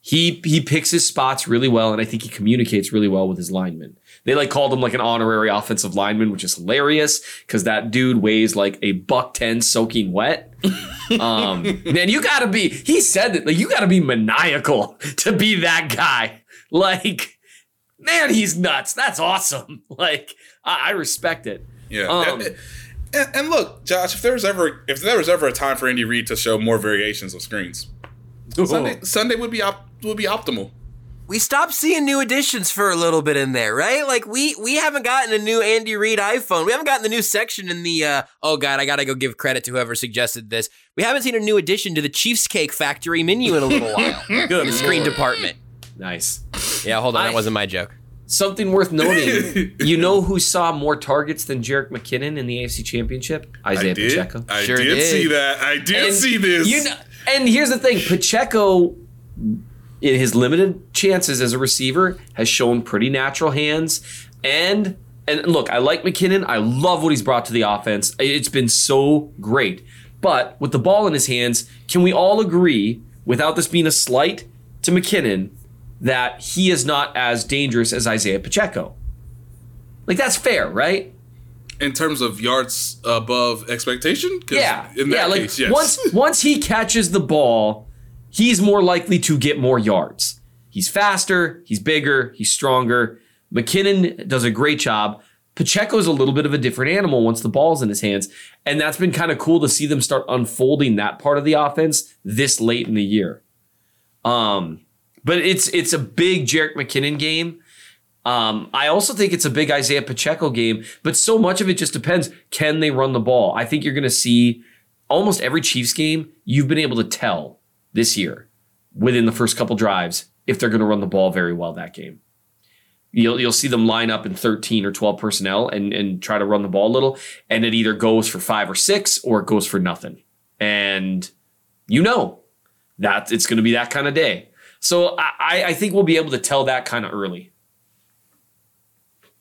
He he picks his spots really well, and I think he communicates really well with his linemen. They like called him like an honorary offensive lineman, which is hilarious because that dude weighs like a buck ten soaking wet. Um, man, you gotta be. He said that like you gotta be maniacal to be that guy. Like, man, he's nuts. That's awesome. Like, I, I respect it. Yeah. Um, and, and, and look, Josh, if there was ever if there was ever a time for Andy Reid to show more variations of screens, Sunday Sunday would be op- would be optimal. we stopped seeing new additions for a little bit in there, right? Like we we haven't gotten a new Andy Reid iPhone. We haven't gotten the new section in the uh oh god, I gotta go give credit to whoever suggested this. We haven't seen a new addition to the Chiefs Cake Factory menu in a little while. Good the screen department. Nice. Yeah, hold on, I- that wasn't my joke. Something worth noting. you know who saw more targets than Jerick McKinnon in the AFC Championship? Isaiah I did. Pacheco. I Sure did, did. see that. I did And see this. You know, and here's the thing: Pacheco, in his limited chances as a receiver, has shown pretty natural hands. And and look, I like McKinnon. I love what he's brought to the offense. It's been so great. But with the ball in his hands, can we all agree, without this being a slight to McKinnon, that he is not as dangerous as Isaiah Pacheco? Like that's fair, right? in terms of yards above expectation, Yeah, In that yeah. Like case, yes. once once he catches the ball, he's more likely to get more yards. He's faster, he's bigger, he's stronger. McKinnon does a great job. Pacheco's a little bit of a different animal once the ball's in his hands, and that's been kind of cool to see them start unfolding that part of the offense this late in the year. Um, but it's it's a big Jerick McKinnon game. Um, I also think it's a big Isaiah Pacheco game, but so much of it just depends. Can they run the ball? I think you're going to see almost every Chiefs game, you've been able to tell this year within the first couple drives if they're going to run the ball very well that game. You'll, you'll see them line up in 13 or 12 personnel and, and try to run the ball a little, and it either goes for five or six or it goes for nothing. And you know that it's going to be that kind of day. So I, I think we'll be able to tell that kind of early.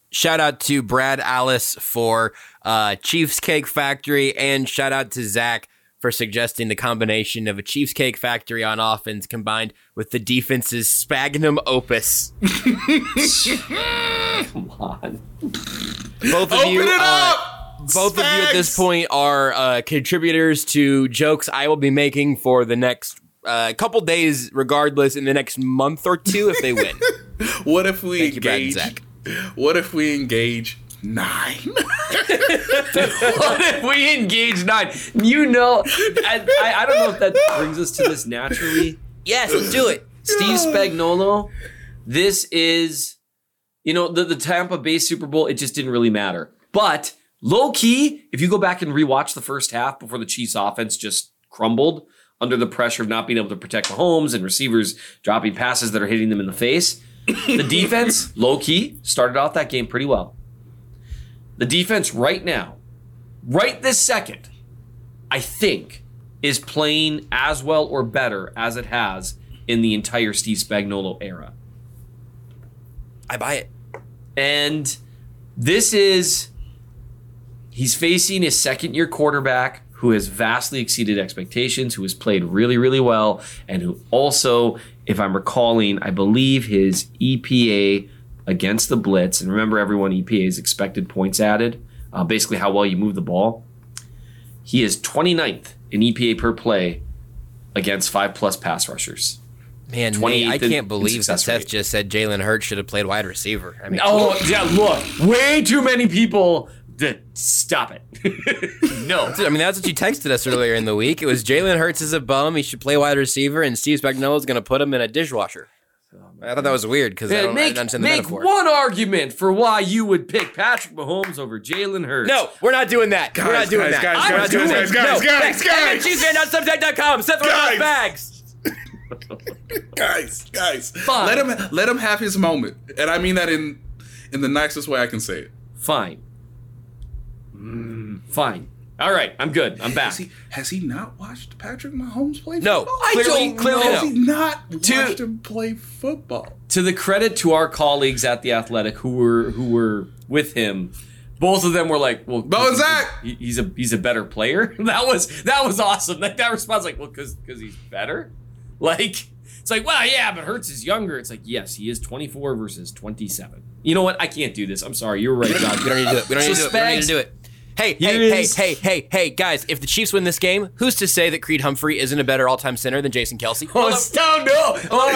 Shout out to Brad Alice for uh, Chiefs Cake Factory, and shout out to Zach for suggesting the combination of a Chiefs Cake Factory on offense combined with the defense's Spagnum opus. Come on. Both of Open you, it uh, up. both of you at this point are uh, contributors to jokes I will be making for the next uh, couple days, regardless, in the next month or two if they win. What if we Thank you, engage? Zach. What if we engage nine? what if we engage nine? You know, I, I, I don't know if that brings us to this naturally. yes, let's do it. Steve Spagnuolo, this is, you know, the, the Tampa Bay Super Bowl, it just didn't really matter. But low key, if you go back and rewatch the first half before the Chiefs offense just crumbled under the pressure of not being able to protect Mahomes and receivers dropping passes that are hitting them in the face, the defense, low key, started off that game pretty well. The defense right now, right this second, I think, is playing as well or better as it has in the entire Steve Spagnuolo era. I buy it. And this is he's facing his second year quarterback who has vastly exceeded expectations, who has played really, really well, and who also, if I'm recalling, I believe his EPA against the blitz, and remember everyone EPA is expected points added, uh, basically how well you move the ball. He is 29th in EPA per play against five plus pass rushers. Man, Nate, I can't believe that Seth rate. just said Jalen Hurts should have played wide receiver. I mean, Oh yeah, look, way too many people. That stop it. no, I mean, that's what you texted us earlier in the week. It was Jalen Hurts is a bum. He should play wide receiver, and Steve Spagnuolo is going to put him in a dishwasher. I thought that was weird because I don't I make didn't understand the make metaphor. one argument for why you would pick Patrick Mahomes over Jalen Hurts. No, we're not doing that. we're not Guys, doing guys, that. guys, We're guys, not doing guys, that. guys, no. guys, guys. mnchiefsfan.substack.com. Seth Guys. Rollins bags. guys, guys, Fine. let him let him have his moment, and I mean that in in the nicest way I can say it. Fine. Mm, fine. All right, I'm good. I'm back. Has he has he not watched Patrick Mahomes play? No, football? I clearly, don't clearly know. no. Has he not To- watched him play football? to the credit to our colleagues at the Athletic who were who were with him, both of them were like, "Well, Bo and Zach! he- he's a he's a better player." That was that was awesome. Like that response, like, "Well, because because he's better." Like it's like, "Well, yeah, but Hurts is younger." It's like, yes, he is 24 versus 27. You know what? I can't do this. I'm sorry. You're right, John. We don't need to do it. We don't need to do it. We don't need to do it. Hey, Here hey, hey, hey, hey, hey, guys! If the Chiefs win this game, who's to say that Creed Humphrey isn't a better all-time center than Jason Kelce? Oh, stop! No! Oh,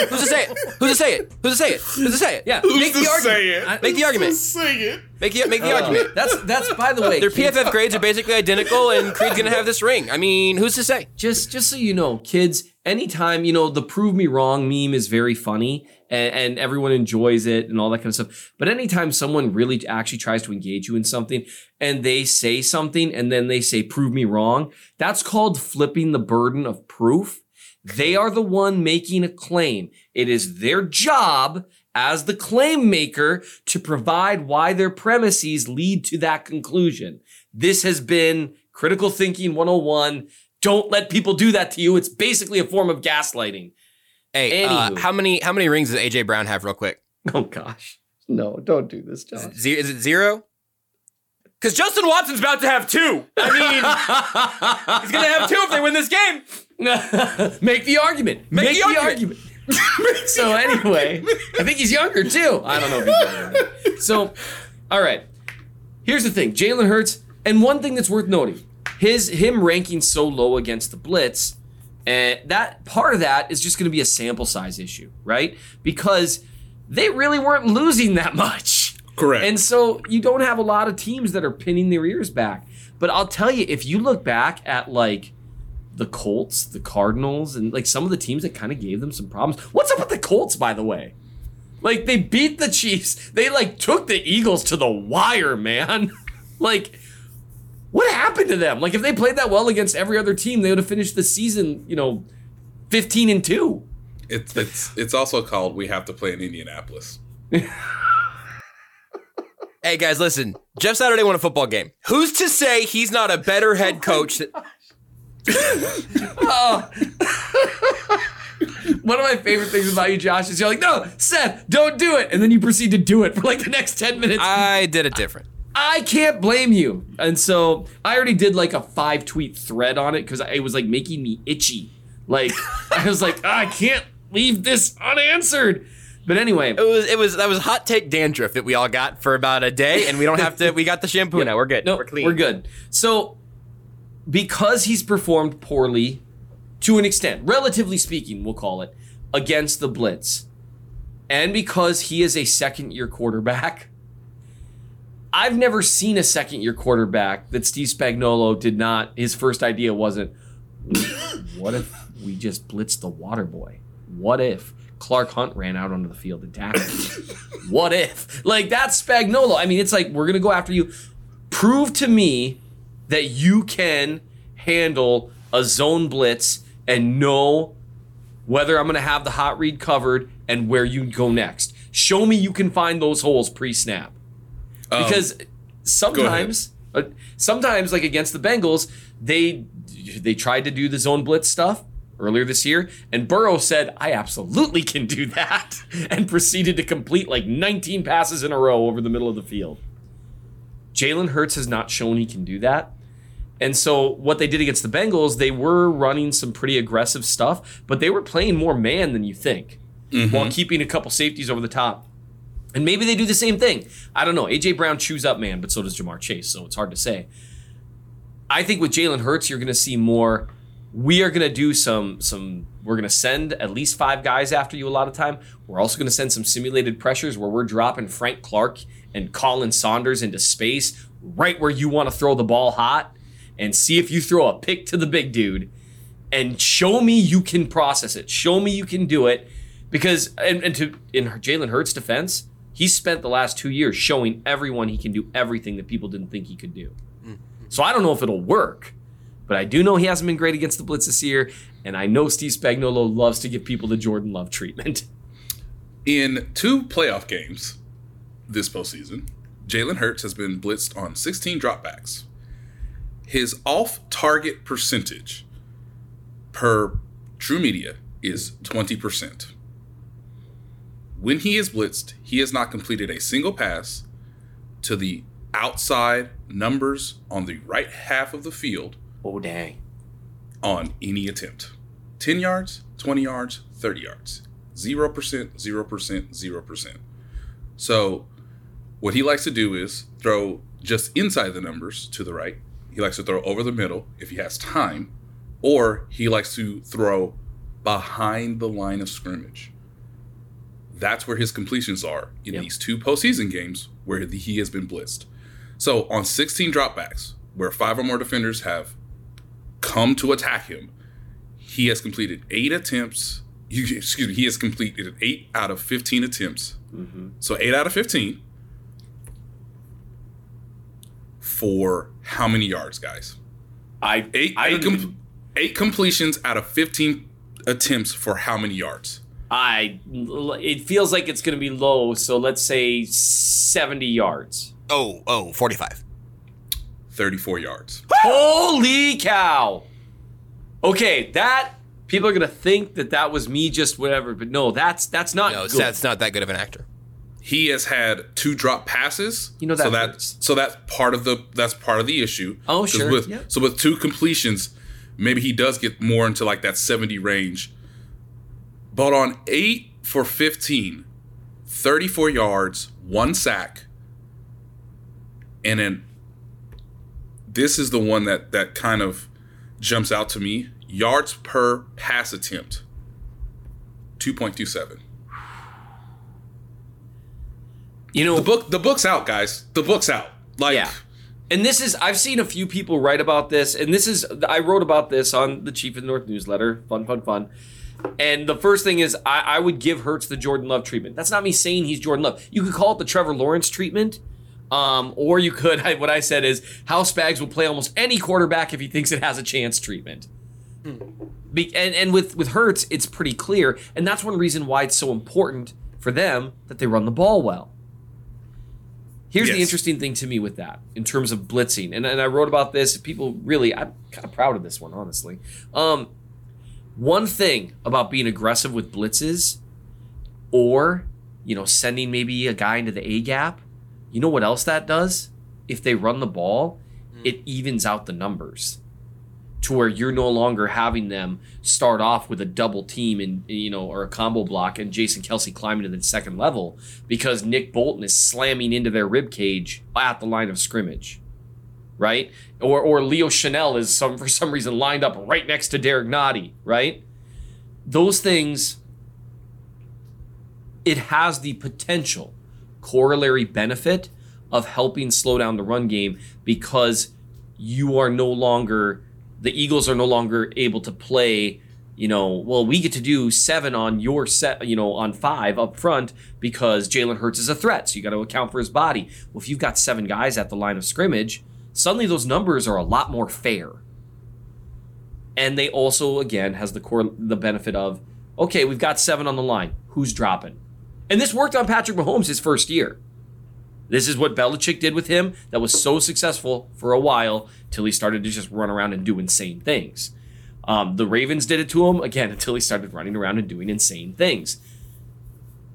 no! Who's to say it? Who's to say it? Who's to say it? Who's to say it? Yeah, Who's make to the argument. say it? Make the argument. Say it. Make the make the uh, argument. That's that's by the way. Their PFF grades are basically identical, and Creed's gonna have this ring. I mean, who's to say? just just so you know, kids, anytime, you know, the prove me wrong meme is very funny and, and everyone enjoys it and all that kind of stuff. But anytime someone really actually tries to engage you in something and they say something and then they say, prove me wrong, that's called flipping the burden of proof. They are the one making a claim. It is their job as the claim maker to provide why their premises lead to that conclusion. This has been Critical Thinking 101. Don't let people do that to you. It's basically a form of gaslighting. Hey, uh, how many how many rings does AJ Brown have, real quick? Oh gosh. No, don't do this, Josh. Ze- is it zero? Because Justin Watson's about to have two. I mean, he's gonna have two if they win this game. Make the argument. Make Make, the the, argument. argument. so anyway, I think he's younger too. I don't know if he's younger. So, all right. Here's the thing: Jalen Hurts, and one thing that's worth noting, his him ranking so low against the blitz, and that part of that is just going to be a sample size issue, right? Because they really weren't losing that much. Correct. And so you don't have a lot of teams that are pinning their ears back. But I'll tell you, if you look back at like the Colts, the Cardinals, and like some of the teams that kind of gave them some problems. What's up with the Colts, by the way? Like they beat the Chiefs. They like took the Eagles to the wire, man. like what happened to them? Like if they played that well against every other team, they would have finished the season, you know, 15 and 2. It's it's it's also called we have to play in Indianapolis. Hey guys, listen. Jeff Saturday won a football game. Who's to say he's not a better oh head coach? That, oh. One of my favorite things about you, Josh, is you're like, no, Seth, don't do it. And then you proceed to do it for like the next 10 minutes. I did it different. I can't blame you. And so I already did like a five tweet thread on it because it was like making me itchy. Like, I was like, "Ah, I can't leave this unanswered. But anyway, It was it was that was hot take dandruff that we all got for about a day, and we don't have to. We got the shampoo now. We're good. no, we're clean. We're good. So, because he's performed poorly to an extent, relatively speaking, we'll call it, against the Blitz, and because he is a second year quarterback, I've never seen a second year quarterback that Steve Spagnuolo did not, his first idea wasn't, what if we just blitzed the water boy? What if Clark Hunt ran out onto the field and tackled him? what if? Like, that's Spagnuolo. I mean, it's like, we're going to go after you. Prove to me that you can handle a zone blitz and know whether I'm going to have the hot read covered and where you go next. Show me you can find those holes pre snap. Because sometimes, uh, sometimes like against the Bengals, they they tried to do the zone blitz stuff earlier this year, and Burrow said, "I absolutely can do that," and proceeded to complete like 19 passes in a row over the middle of the field. Jalen Hurts has not shown he can do that. And so what they did against the Bengals, they were running some pretty aggressive stuff, but they were playing more man than you think, while keeping a couple safeties over the top. And maybe they do the same thing. I don't know. AJ Brown chews up man, but so does Ja'Marr Chase, so it's hard to say. I think with Jalen Hurts, you're going to see more. We are going to do some some. We're going to send at least five guys after you a lot of time. We're also going to send some simulated pressures where we're dropping Frank Clark and Colin Saunders into space right where you want to throw the ball hot, and see if you throw a pick to the big dude, and show me you can process it. Show me you can do it, because and, and to in Jalen Hurts' defense, he spent the last two years showing everyone he can do everything that people didn't think he could do. Mm-hmm. So I don't know if it'll work, but I do know he hasn't been great against the blitz this year, and I know Steve Spagnuolo loves to give people the Jordan Love treatment. In two playoff games this postseason, Jalen Hurts has been blitzed on 16 dropbacks. His off target percentage per TruMedia is 20%. When he is blitzed, he has not completed a single pass to the outside numbers on the right half of the field Oh dang! on any attempt 10 yards, 20 yards, 30 yards. 0%, 0%, 0%. So, what he likes to do is throw just inside the numbers to the right. He likes to throw over the middle if he has time, or he likes to throw behind the line of scrimmage. That's where his completions are in Yep. these two postseason games where he has been blitzed. So on 16 dropbacks, where five or more defenders have come to attack him, he has completed eight attempts. you- Excuse me, he has completed eight out of 15 attempts. Mm-hmm. So eight out of 15 for how many yards, guys? I Eight, I eight, com- eight completions out of 15 attempts for how many yards? I it feels like it's going to be low, so let's say 70 yards. Oh, oh, 45. 34 yards. Holy cow. Okay, that people are going to think that that was me just whatever, but no, that's that's not No, good. that's not that good of an actor. He has had two drop passes. You know that so hurts. that's so that's part of the that's part of the issue. Oh sure, With, yeah. So with two completions, maybe he does get more into like that 70 range. But on 8 for 15, 34 yards, one sack, and then this is the one that that kind of jumps out to me. Yards per pass attempt. 2.27. you know The book the book's out, guys. The book's out. Like Yeah. And this is I've seen a few people write about this, and this is I wrote about this on the Chief of the North newsletter. Fun, fun, fun. And the first thing is I, I would give Hurts the Jordan Love treatment. That's not me saying he's Jordan Love. You could call it the Trevor Lawrence treatment. Um, or you could I, what I said is House Bags will play almost any quarterback if he thinks it has a chance treatment. Be, and, and with with Hurts, it's pretty clear, and that's one reason why it's so important for them that they run the ball well. Here's the interesting thing to me with that in terms of blitzing, and, and I wrote about this. People really, I'm kind of proud of this one, honestly. Um, one thing about being aggressive with blitzes, or you know, sending maybe a guy into the A gap, you know what else that does? If they run the ball, hmm. it evens out the numbers to where you're no longer having them start off with a double team and you know or a combo block and Jason Kelce climbing to the second level because Nick Bolton is slamming into their rib cage at the line of scrimmage. Right? Or or Leo Chenal is some for some reason lined up right next to Derrick Nnadi, right? Those things it has the potential corollary benefit of helping slow down the run game because you are no longer the Eagles are no longer able to play, you know, well, we get to do seven on your set, you know, on five up front because Jalen Hurts is a threat. So you got to account for his body. Well, if you've got seven guys at the line of scrimmage, suddenly those numbers are a lot more fair. And they also, again, has the core the benefit of, okay, we've got seven on the line. Who's dropping? And this worked on Patrick Mahomes his first year. This is what Belichick did with him that was so successful for a while till he started to just run around and do insane things. Um, the Ravens did it to him again until he started running around and doing insane things.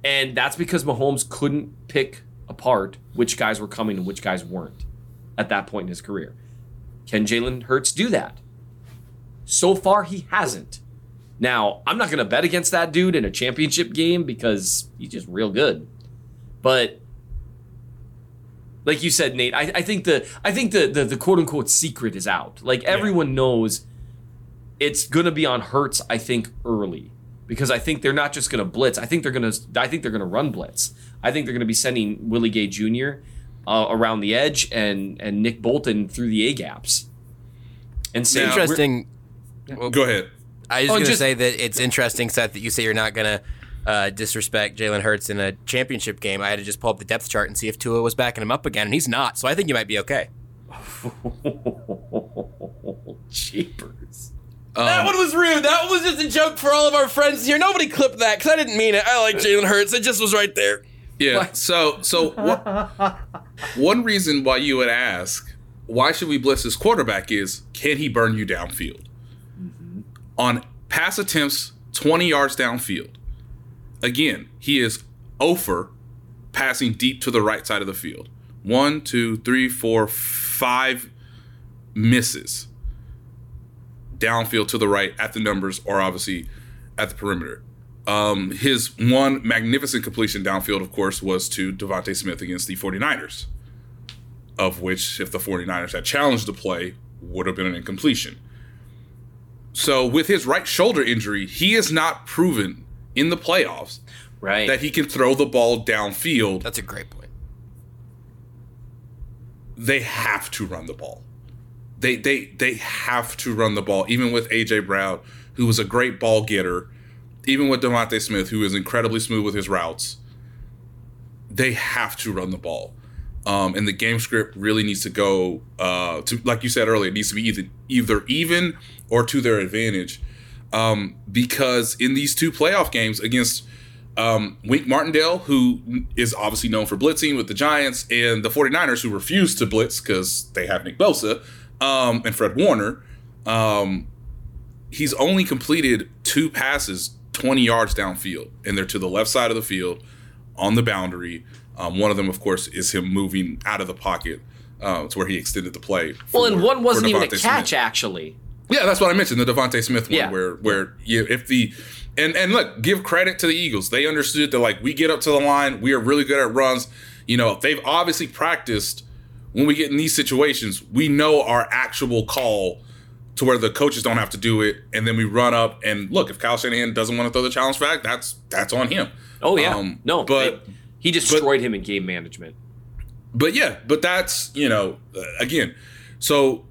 And that's because Mahomes couldn't pick apart which guys were coming and which guys weren't at that point in his career. Can Jalen Hurts do that? So far, he hasn't. Now, I'm not going to bet against that dude in a championship game because he's just real good. But like you said, Nate, I, I think the I think the, the the quote unquote secret is out. Like everyone knows it's gonna be on Hurts, I think, early. Because I think they're not just gonna blitz. I think they're gonna I think they're gonna run blitz. I think they're gonna be sending Willie Gay Jr. Uh, around the edge and and Nick Bolton through the A gaps. And say Now- Interesting. Go ahead. I was Oh, going to just- say that it's interesting, Seth, that you say you're not going to uh, disrespect Jalen Hurts in a championship game. I had to just pull up the depth chart and see if Tua was backing him up again, and he's not. So I think you might be okay. Jeepers. that one was rude. That was just a joke for all of our friends here. Nobody clipped that because I didn't mean it. I like Jalen Hurts. It just was right there. Yeah. So so what, one reason why you would ask why should we blitz this quarterback is can he burn you downfield? Mm-hmm. On pass attempts 20 yards downfield. Again, he is over passing deep to the right side of the field. One, two, three, four, five misses downfield to the right at the numbers or obviously at the perimeter. Um, his one magnificent completion downfield, of course, was to DeVonta Smith against the 49ers. of which, if the 49ers had challenged the play, would have been an incompletion. So, with his right shoulder injury, he has not proven in the playoffs right. that he can throw the ball downfield. That's a great point. They have to run the ball. They they they have to run the ball, even with AJ Brown, who was a great ball getter, even with DeVonta Smith, who is incredibly smooth with his routes. They have to run the ball. Um, and the game script really needs to go uh, to, like you said earlier, it needs to be either either even or to their advantage. Um, because in these two playoff games against um, Wink Martindale, who is obviously known for blitzing with the Giants, and the 49ers, who refuse to blitz because they have Nick Bosa um, and Fred Warner, um, he's only completed two passes 20 yards downfield, and they're to the left side of the field on the boundary. Um, one of them, of course, is him moving out of the pocket uh, to where he extended the play. well, and one wasn't even a catch, Smith. actually. Yeah, that's what I mentioned. The DeVonta Smith one, Yeah. where where you if the and and look, give credit to the Eagles. They understood that like we get up to the line, we are really good at runs. You know, they've obviously practiced. When we get in these situations, we know our actual call to where the coaches don't have to do it, and then we run up and look. If Kyle Shanahan doesn't want to throw the challenge flag, that's that's on him. Oh yeah, Um, no, but they- he destroyed him in game management. but yeah, but that's you know uh, again. So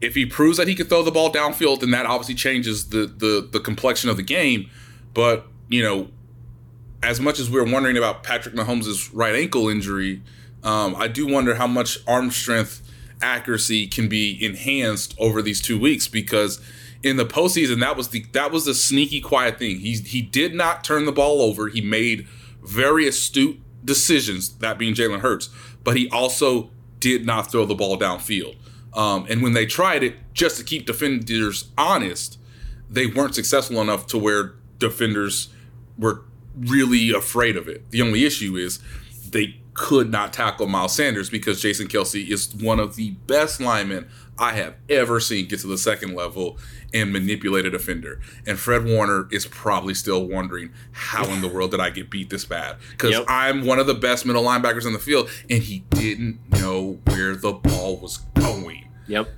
if he proves that he can throw the ball downfield, then that obviously changes the the the complexion of the game. But you know, as much as we're wondering about Patrick Mahomes' right ankle injury, um, I do wonder how much arm strength accuracy can be enhanced over these two weeks because in the postseason that was the that was the sneaky quiet thing. He he did not turn the ball over. He made very astute decisions, that being Jalen Hurts, but he also did not throw the ball downfield. Um, and when they tried it, just to keep defenders honest, they weren't successful enough to where defenders were really afraid of it. The only issue is they could not tackle Miles Sanders because Jason Kelce is one of the best linemen I have ever seen get to the second level and manipulate a defender. And Fred Warner is probably still wondering how in the world did I get beat this bad? Because Yep. I'm one of the best middle linebackers in the field, and he didn't know where the ball was going. Yep.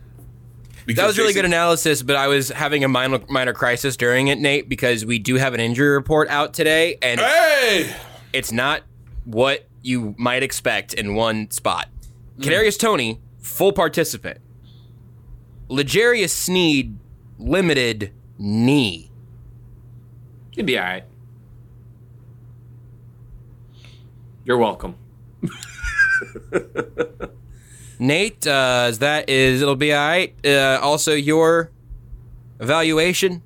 That was really Jason- good analysis, but I was having a minor, minor crisis during it, Nate, because we do have an injury report out today, and Hey! it's not what you might expect in one spot. Kadarius Toney, full participant. L'Jarius Sneed, limited knee. He'd be all right. You're welcome. Nate, uh, is that is it'll be all right. Uh, also, your evaluation.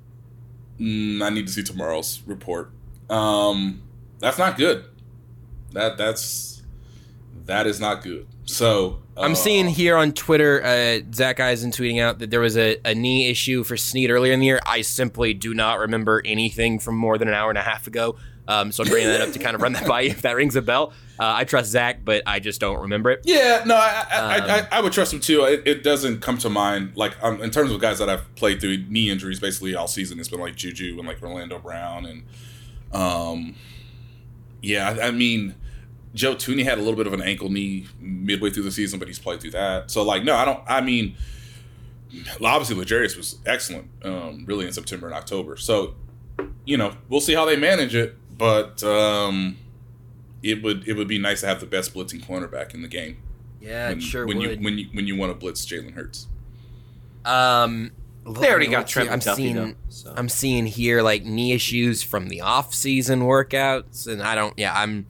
Mm, I need to see tomorrow's report. Um, that's not good. That that's that is not good. So I'm uh, seeing here on Twitter, uh, Zach Eisen tweeting out that there was a, a knee issue for Sneed earlier in the year. I simply do not remember anything from more than an hour and a half ago. Um, so I'm bringing that up to kind of run that by you if that rings a bell. Uh, I trust Zach, but I just don't remember it. Yeah, no, I I, I, Um, I, I would trust him too. It, it doesn't come to mind like um, in terms of guys that I've played through knee injuries basically all season. It's been like Juju and like Orlando Brown and um, yeah, I, I mean. Joe Thuney had a little bit of an ankle knee midway through the season, but he's played through that. So, like, no, I don't. I mean, obviously, L'Jarius was excellent, um, really in September and October. So, you know, we'll see how they manage it, but um, it would it would be nice to have the best blitzing cornerback in the game. Yeah, when, it sure when would. you when you when you want to blitz Jalen Hurts. Um, They already got let's Trent I'm McDuffie, seeing, though, so. I'm seeing here like knee issues from the off-season workouts, and I don't. Yeah, I'm.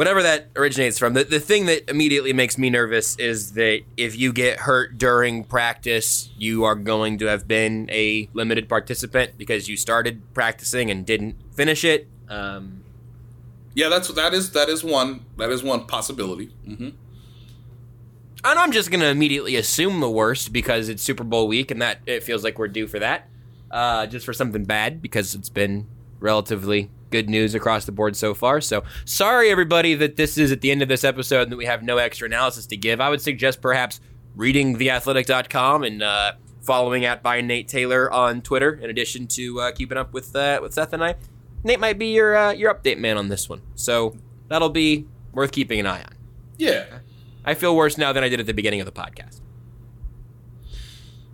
Whatever that originates from. The, the thing that immediately makes me nervous is that if you get hurt during practice, you are going to have been a limited participant because you started practicing and didn't finish it. Um, Yeah, that's that is that is one that is one possibility. hmm And I'm just gonna immediately assume the worst because it's Super Bowl week, and that it feels like we're due for that. Uh, just for something bad because it's been relatively good news across the board so far. So sorry everybody that this is at the end of this episode and that we have no extra analysis to give. I would suggest perhaps reading theathletic.com and uh, following at by Nate Taylor on Twitter. In addition to uh, keeping up with uh, with Seth and I, Nate might be your uh, your update man on this one. So that'll be worth keeping an eye on. Yeah. I feel worse now than I did at the beginning of the podcast.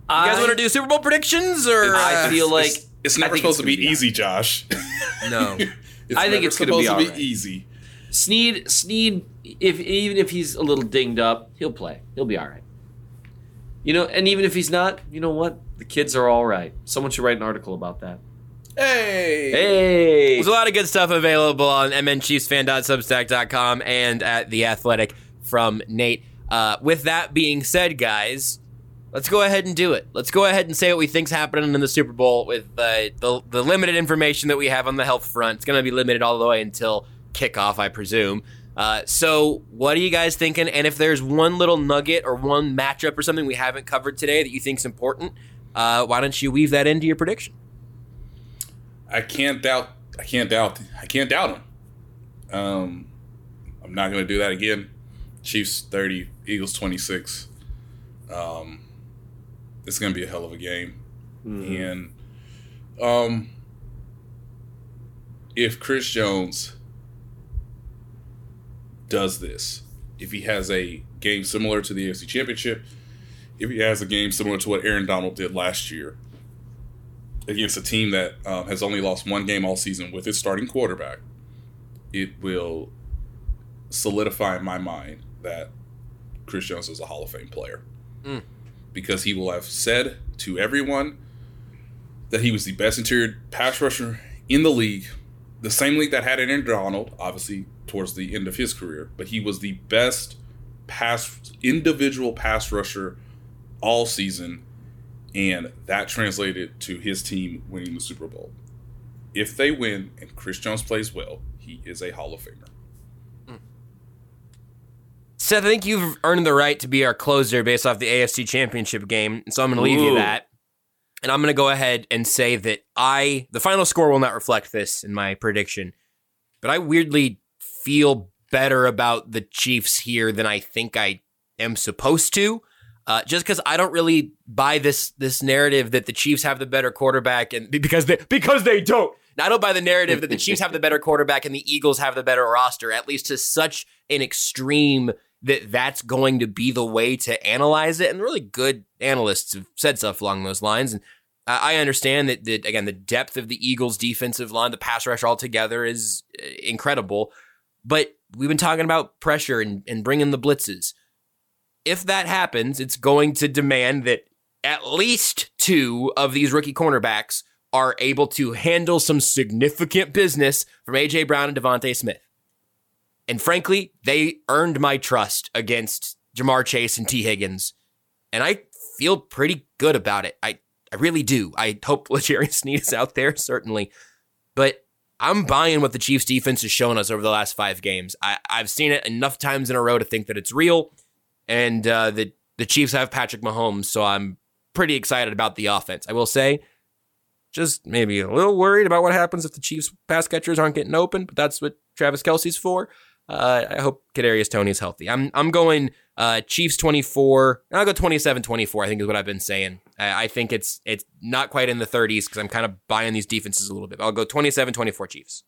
You guys want to do Super Bowl predictions, or I feel like it's, it's never supposed it's to be, gonna be easy, Josh. No? It's I think never it's gonna be supposed to be alright. easy. Sneed, Sneed, if even if he's a little dinged up, he'll play. He'll be all right. You know, and even if he's not, you know what? The kids are all right. Someone should write an article about that. Hey, Hey, There's a lot of good stuff available on mnchiefsfan.substack.com and at The Athletic from Nate. Uh, with that being said, guys, let's go ahead and do it. Let's go ahead and say what we think's happening in the Super Bowl with uh, the, the limited information that we have on the health front. It's going to be limited all the way until kickoff, I presume. Uh, so, what are you guys thinking? And if there's one little nugget or one matchup or something we haven't covered today that you think's important, uh, why don't you weave that into your prediction? I can't doubt. I can't doubt. I can't doubt him. Um, I'm not going to do that again. Chiefs 30, Eagles 26. Um, it's going to be a hell of a game. And um, if Chris Jones does this, if he has a game similar to the AFC Championship, if he has a game similar to what Aaron Donald did last year against a team that um, has only lost one game all season with its starting quarterback, it will solidify in my mind that Chris Jones is a Hall of Fame player. Mm. Because he will have said to everyone that he was the best interior pass rusher in the league, the same league that had Aaron Donald, obviously towards the end of his career, but he was the best pass individual pass rusher all season, and that translated to his team winning the Super Bowl. If they win and Chris Jones plays well, he is a Hall of Famer. Seth, I think you've earned the right to be our closer based off the AFC Championship game, so I'm going to leave you that. And I'm going to go ahead and say that I, the final score will not reflect this in my prediction, but I weirdly feel better about the Chiefs here than I think I am supposed to. Uh, just because I don't really buy this this narrative that the Chiefs have the better quarterback, and because they because they don't. Now, I don't buy the narrative that the Chiefs have the better quarterback and the Eagles have the better roster, at least to such an extreme that that's going to be the way to analyze it. And really good analysts have said stuff along those lines. And I understand that, that again, the depth of the Eagles' defensive line, the pass rush altogether is uh, incredible. But we've been talking about pressure and, and bringing the blitzes. If that happens, it's going to demand that at least two of these rookie cornerbacks are able to handle some significant business from AJ Brown and DeVonta Smith. And frankly, they earned my trust against Ja'Marr Chase and Tee Higgins. And I feel pretty good about it. I, I really do. I hope L'Jarius Sneed is out there, certainly. But I'm buying what the Chiefs defense has shown us over the last five games. I, I've seen it enough times in a row to think that it's real. And uh, the, the Chiefs have Patrick Mahomes, so I'm pretty excited about the offense. I will say, just maybe a little worried about what happens if the Chiefs pass catchers aren't getting open, but that's what Travis Kelce's for. Uh, I hope Kadarius Toney is healthy. I'm I'm going uh, Chiefs 24. I'll go 27-24. I think is what I've been saying. I, I think it's it's not quite in the 30s because I'm kind of buying these defenses a little bit. I'll go 27-24 Chiefs.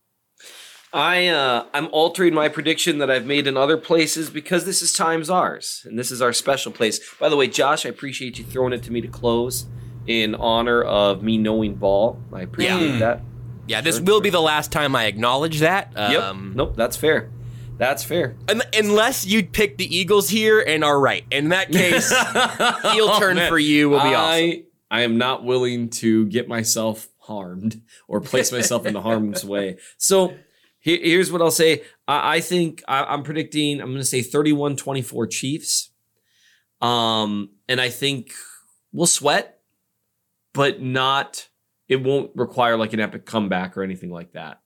I uh, I'm altering my prediction that I've made in other places because this is Time's Yours, and this is our special place. By the way, Josh, I appreciate you throwing it to me to close in honor of me knowing ball. I appreciate Yeah. that. Yeah, this will be the last time I acknowledge that. Yep. Um, Nope, that's fair. That's fair. un- unless you pick the Eagles here and are right. In that case, heel turn Oh, for you will be awesome. I, I am not willing to get myself harmed or place myself in the harm's way. So here, here's what I'll say. I, I think I, I'm predicting, I'm going to say 31 24 Chiefs. Um, and I think we'll sweat, but not, it won't require like an epic comeback or anything like that.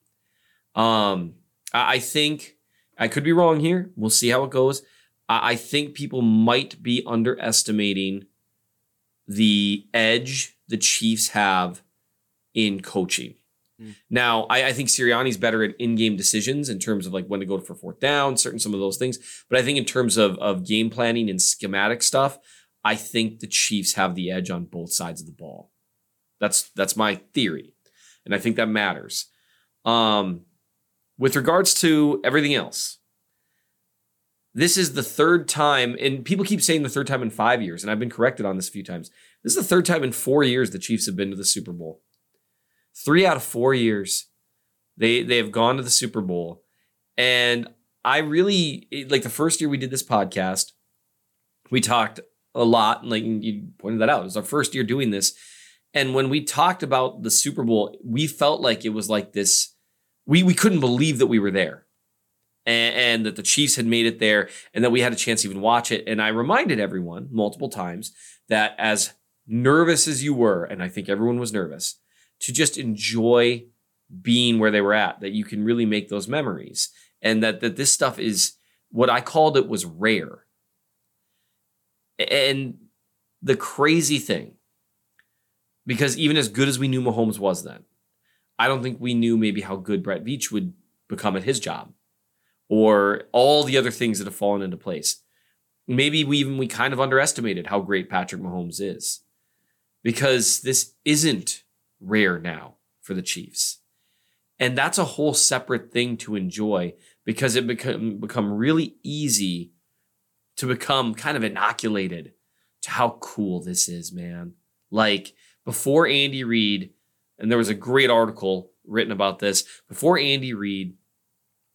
Um, I, I think I could be wrong here. We'll see how it goes. I, I think people might be underestimating the edge the Chiefs have in coaching. Now, I, I think Sirianni's better at in-game decisions in terms of like when to go for fourth down, certain some of those things. But I think in terms of of game planning and schematic stuff, I think the Chiefs have the edge on both sides of the ball. That's that's my theory, and I think that matters. Um, with regards to everything else, This is the third time, and people keep saying the third time in five years, and I've been corrected on this a few times. This is the third time in four years the Chiefs have been to the Super Bowl. Three out of four years, they they have gone to the Super Bowl, and I really like the first year we did this podcast. We talked a lot, and like you pointed that out. It was our first year doing this, and when we talked about the Super Bowl, we felt like it was like this. We we couldn't believe that we were there and, and, that the Chiefs had made it there and that we had a chance to even watch it. And I reminded everyone multiple times that as nervous as you were, and I think everyone was nervous, to just enjoy being where they were at, that you can really make those memories. And that that this stuff is what I called it was rare. And the crazy thing, because even as good as we knew Mahomes was then, I don't think we knew maybe how good Brett Veach would become at his job or all the other things that have fallen into place. Maybe we even we kind of underestimated how great Patrick Mahomes is because this isn't rare now for the Chiefs. And that's a whole separate thing to enjoy because it become become really easy to become kind of inoculated to how cool this is, man. Like before Andy Reid, and there was a great article written about this, before Andy Reid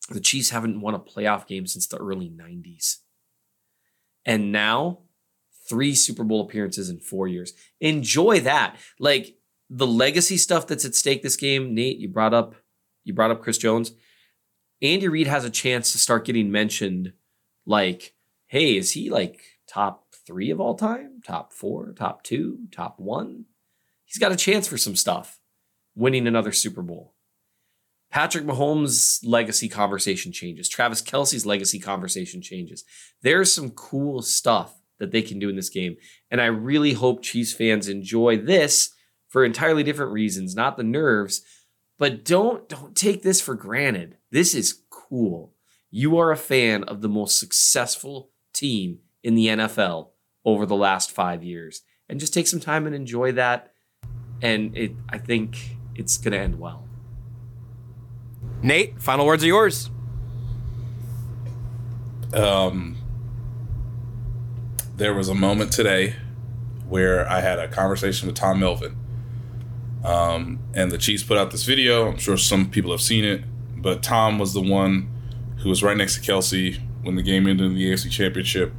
the Chiefs haven't won a playoff game since the early 90s. And now, three Super Bowl appearances in four years. Enjoy that. Like the legacy stuff that's at stake this game, Nate, you brought up you brought up Chris Jones. Andy Reid has a chance to start getting mentioned like, hey, is he like top three of all time? Top four, top two, top one? He's got a chance for some stuff, winning another Super Bowl. Patrick Mahomes' legacy conversation changes. Travis Kelce's legacy conversation changes. There's some cool stuff that they can do in this game. And I really hope Chiefs fans enjoy this for entirely different reasons, not the nerves. But don't don't take this for granted. This is cool. You are a fan of the most successful team in the NFL over the last five years. And just take some time and enjoy that. And it I think it's gonna end well. Nate, final words are yours. Um, there was a moment today where I had a conversation with Tom Melvin. Um, and the Chiefs put out this video. I'm sure some people have seen it, but Tom was the one who was right next to Kelce when the game ended in the AFC Championship.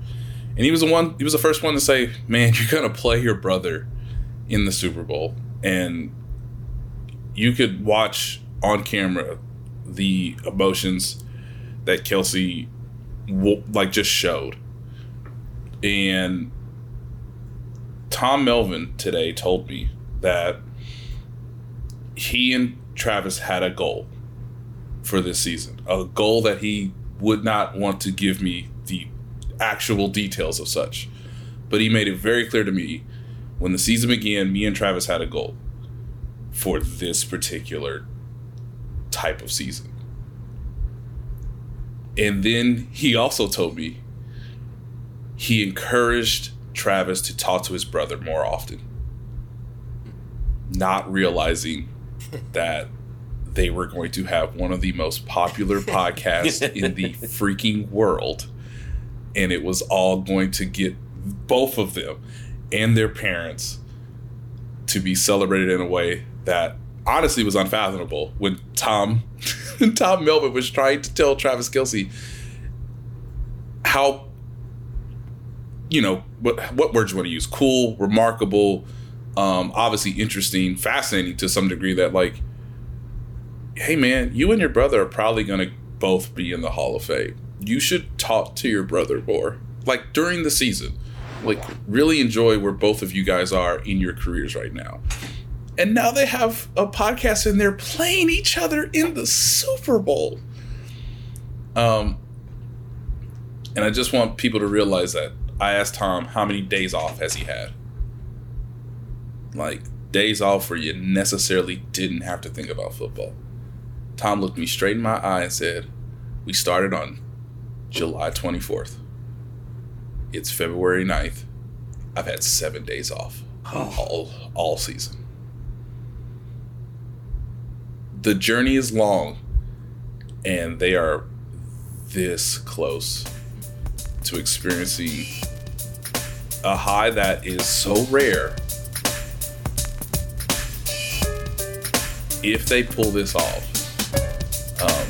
And he was the one, he was the first one to say, Man, you're going to play your brother in the Super Bowl. And you could watch on camera the emotions that Kelce like just showed. And Tom Melvin today told me that he and Travis had a goal for this season, a goal that he would not want to give me the actual details of such. But he made it very clear to me when the season began, me and Travis had a goal for this particular type of season. And then he also told me he encouraged Travis to talk to his brother more often, not realizing that they were going to have one of the most popular podcasts in the freaking world. And it was all going to get both of them and their parents to be celebrated in a way that honestly was unfathomable when Tom Tom Melvin was trying to tell Travis Kelce how you know what what words you want to use cool remarkable um obviously interesting fascinating to some degree that like hey man you and your brother are probably going to both be in the hall of fame. You should talk to your brother more. Like during the season like really enjoy where both of you guys are in your careers right now and now they have a podcast and they're playing each other in the Super Bowl. Um, and I just want people to realize that I asked Tom how many days off has he had. Like days off where you necessarily didn't have to think about football. Tom looked me straight in my eye and said, "We started on July 24th. It's February 9th. I've had seven days off all all season." The journey is long and they are this close to experiencing a high that is so rare. If they pull this off, um,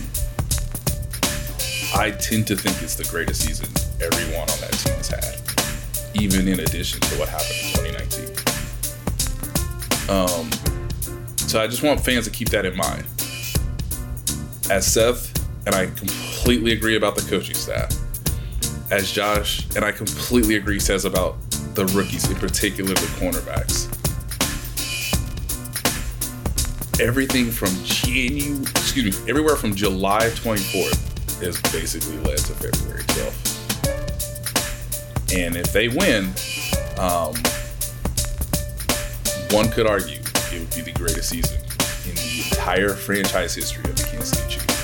I tend to think it's the greatest season everyone on that team has had, even in addition to what happened in 2019. Um, so I just want fans to keep that in mind. As Seth, and I completely agree about the coaching staff, as Josh, and I completely agree, says about the rookies, in particular the cornerbacks. Everything from January, excuse me, everywhere from July 24th is basically led to February 12th. And if they win, um, one could argue it would be the greatest season in the entire franchise history of the Kansas City Chiefs.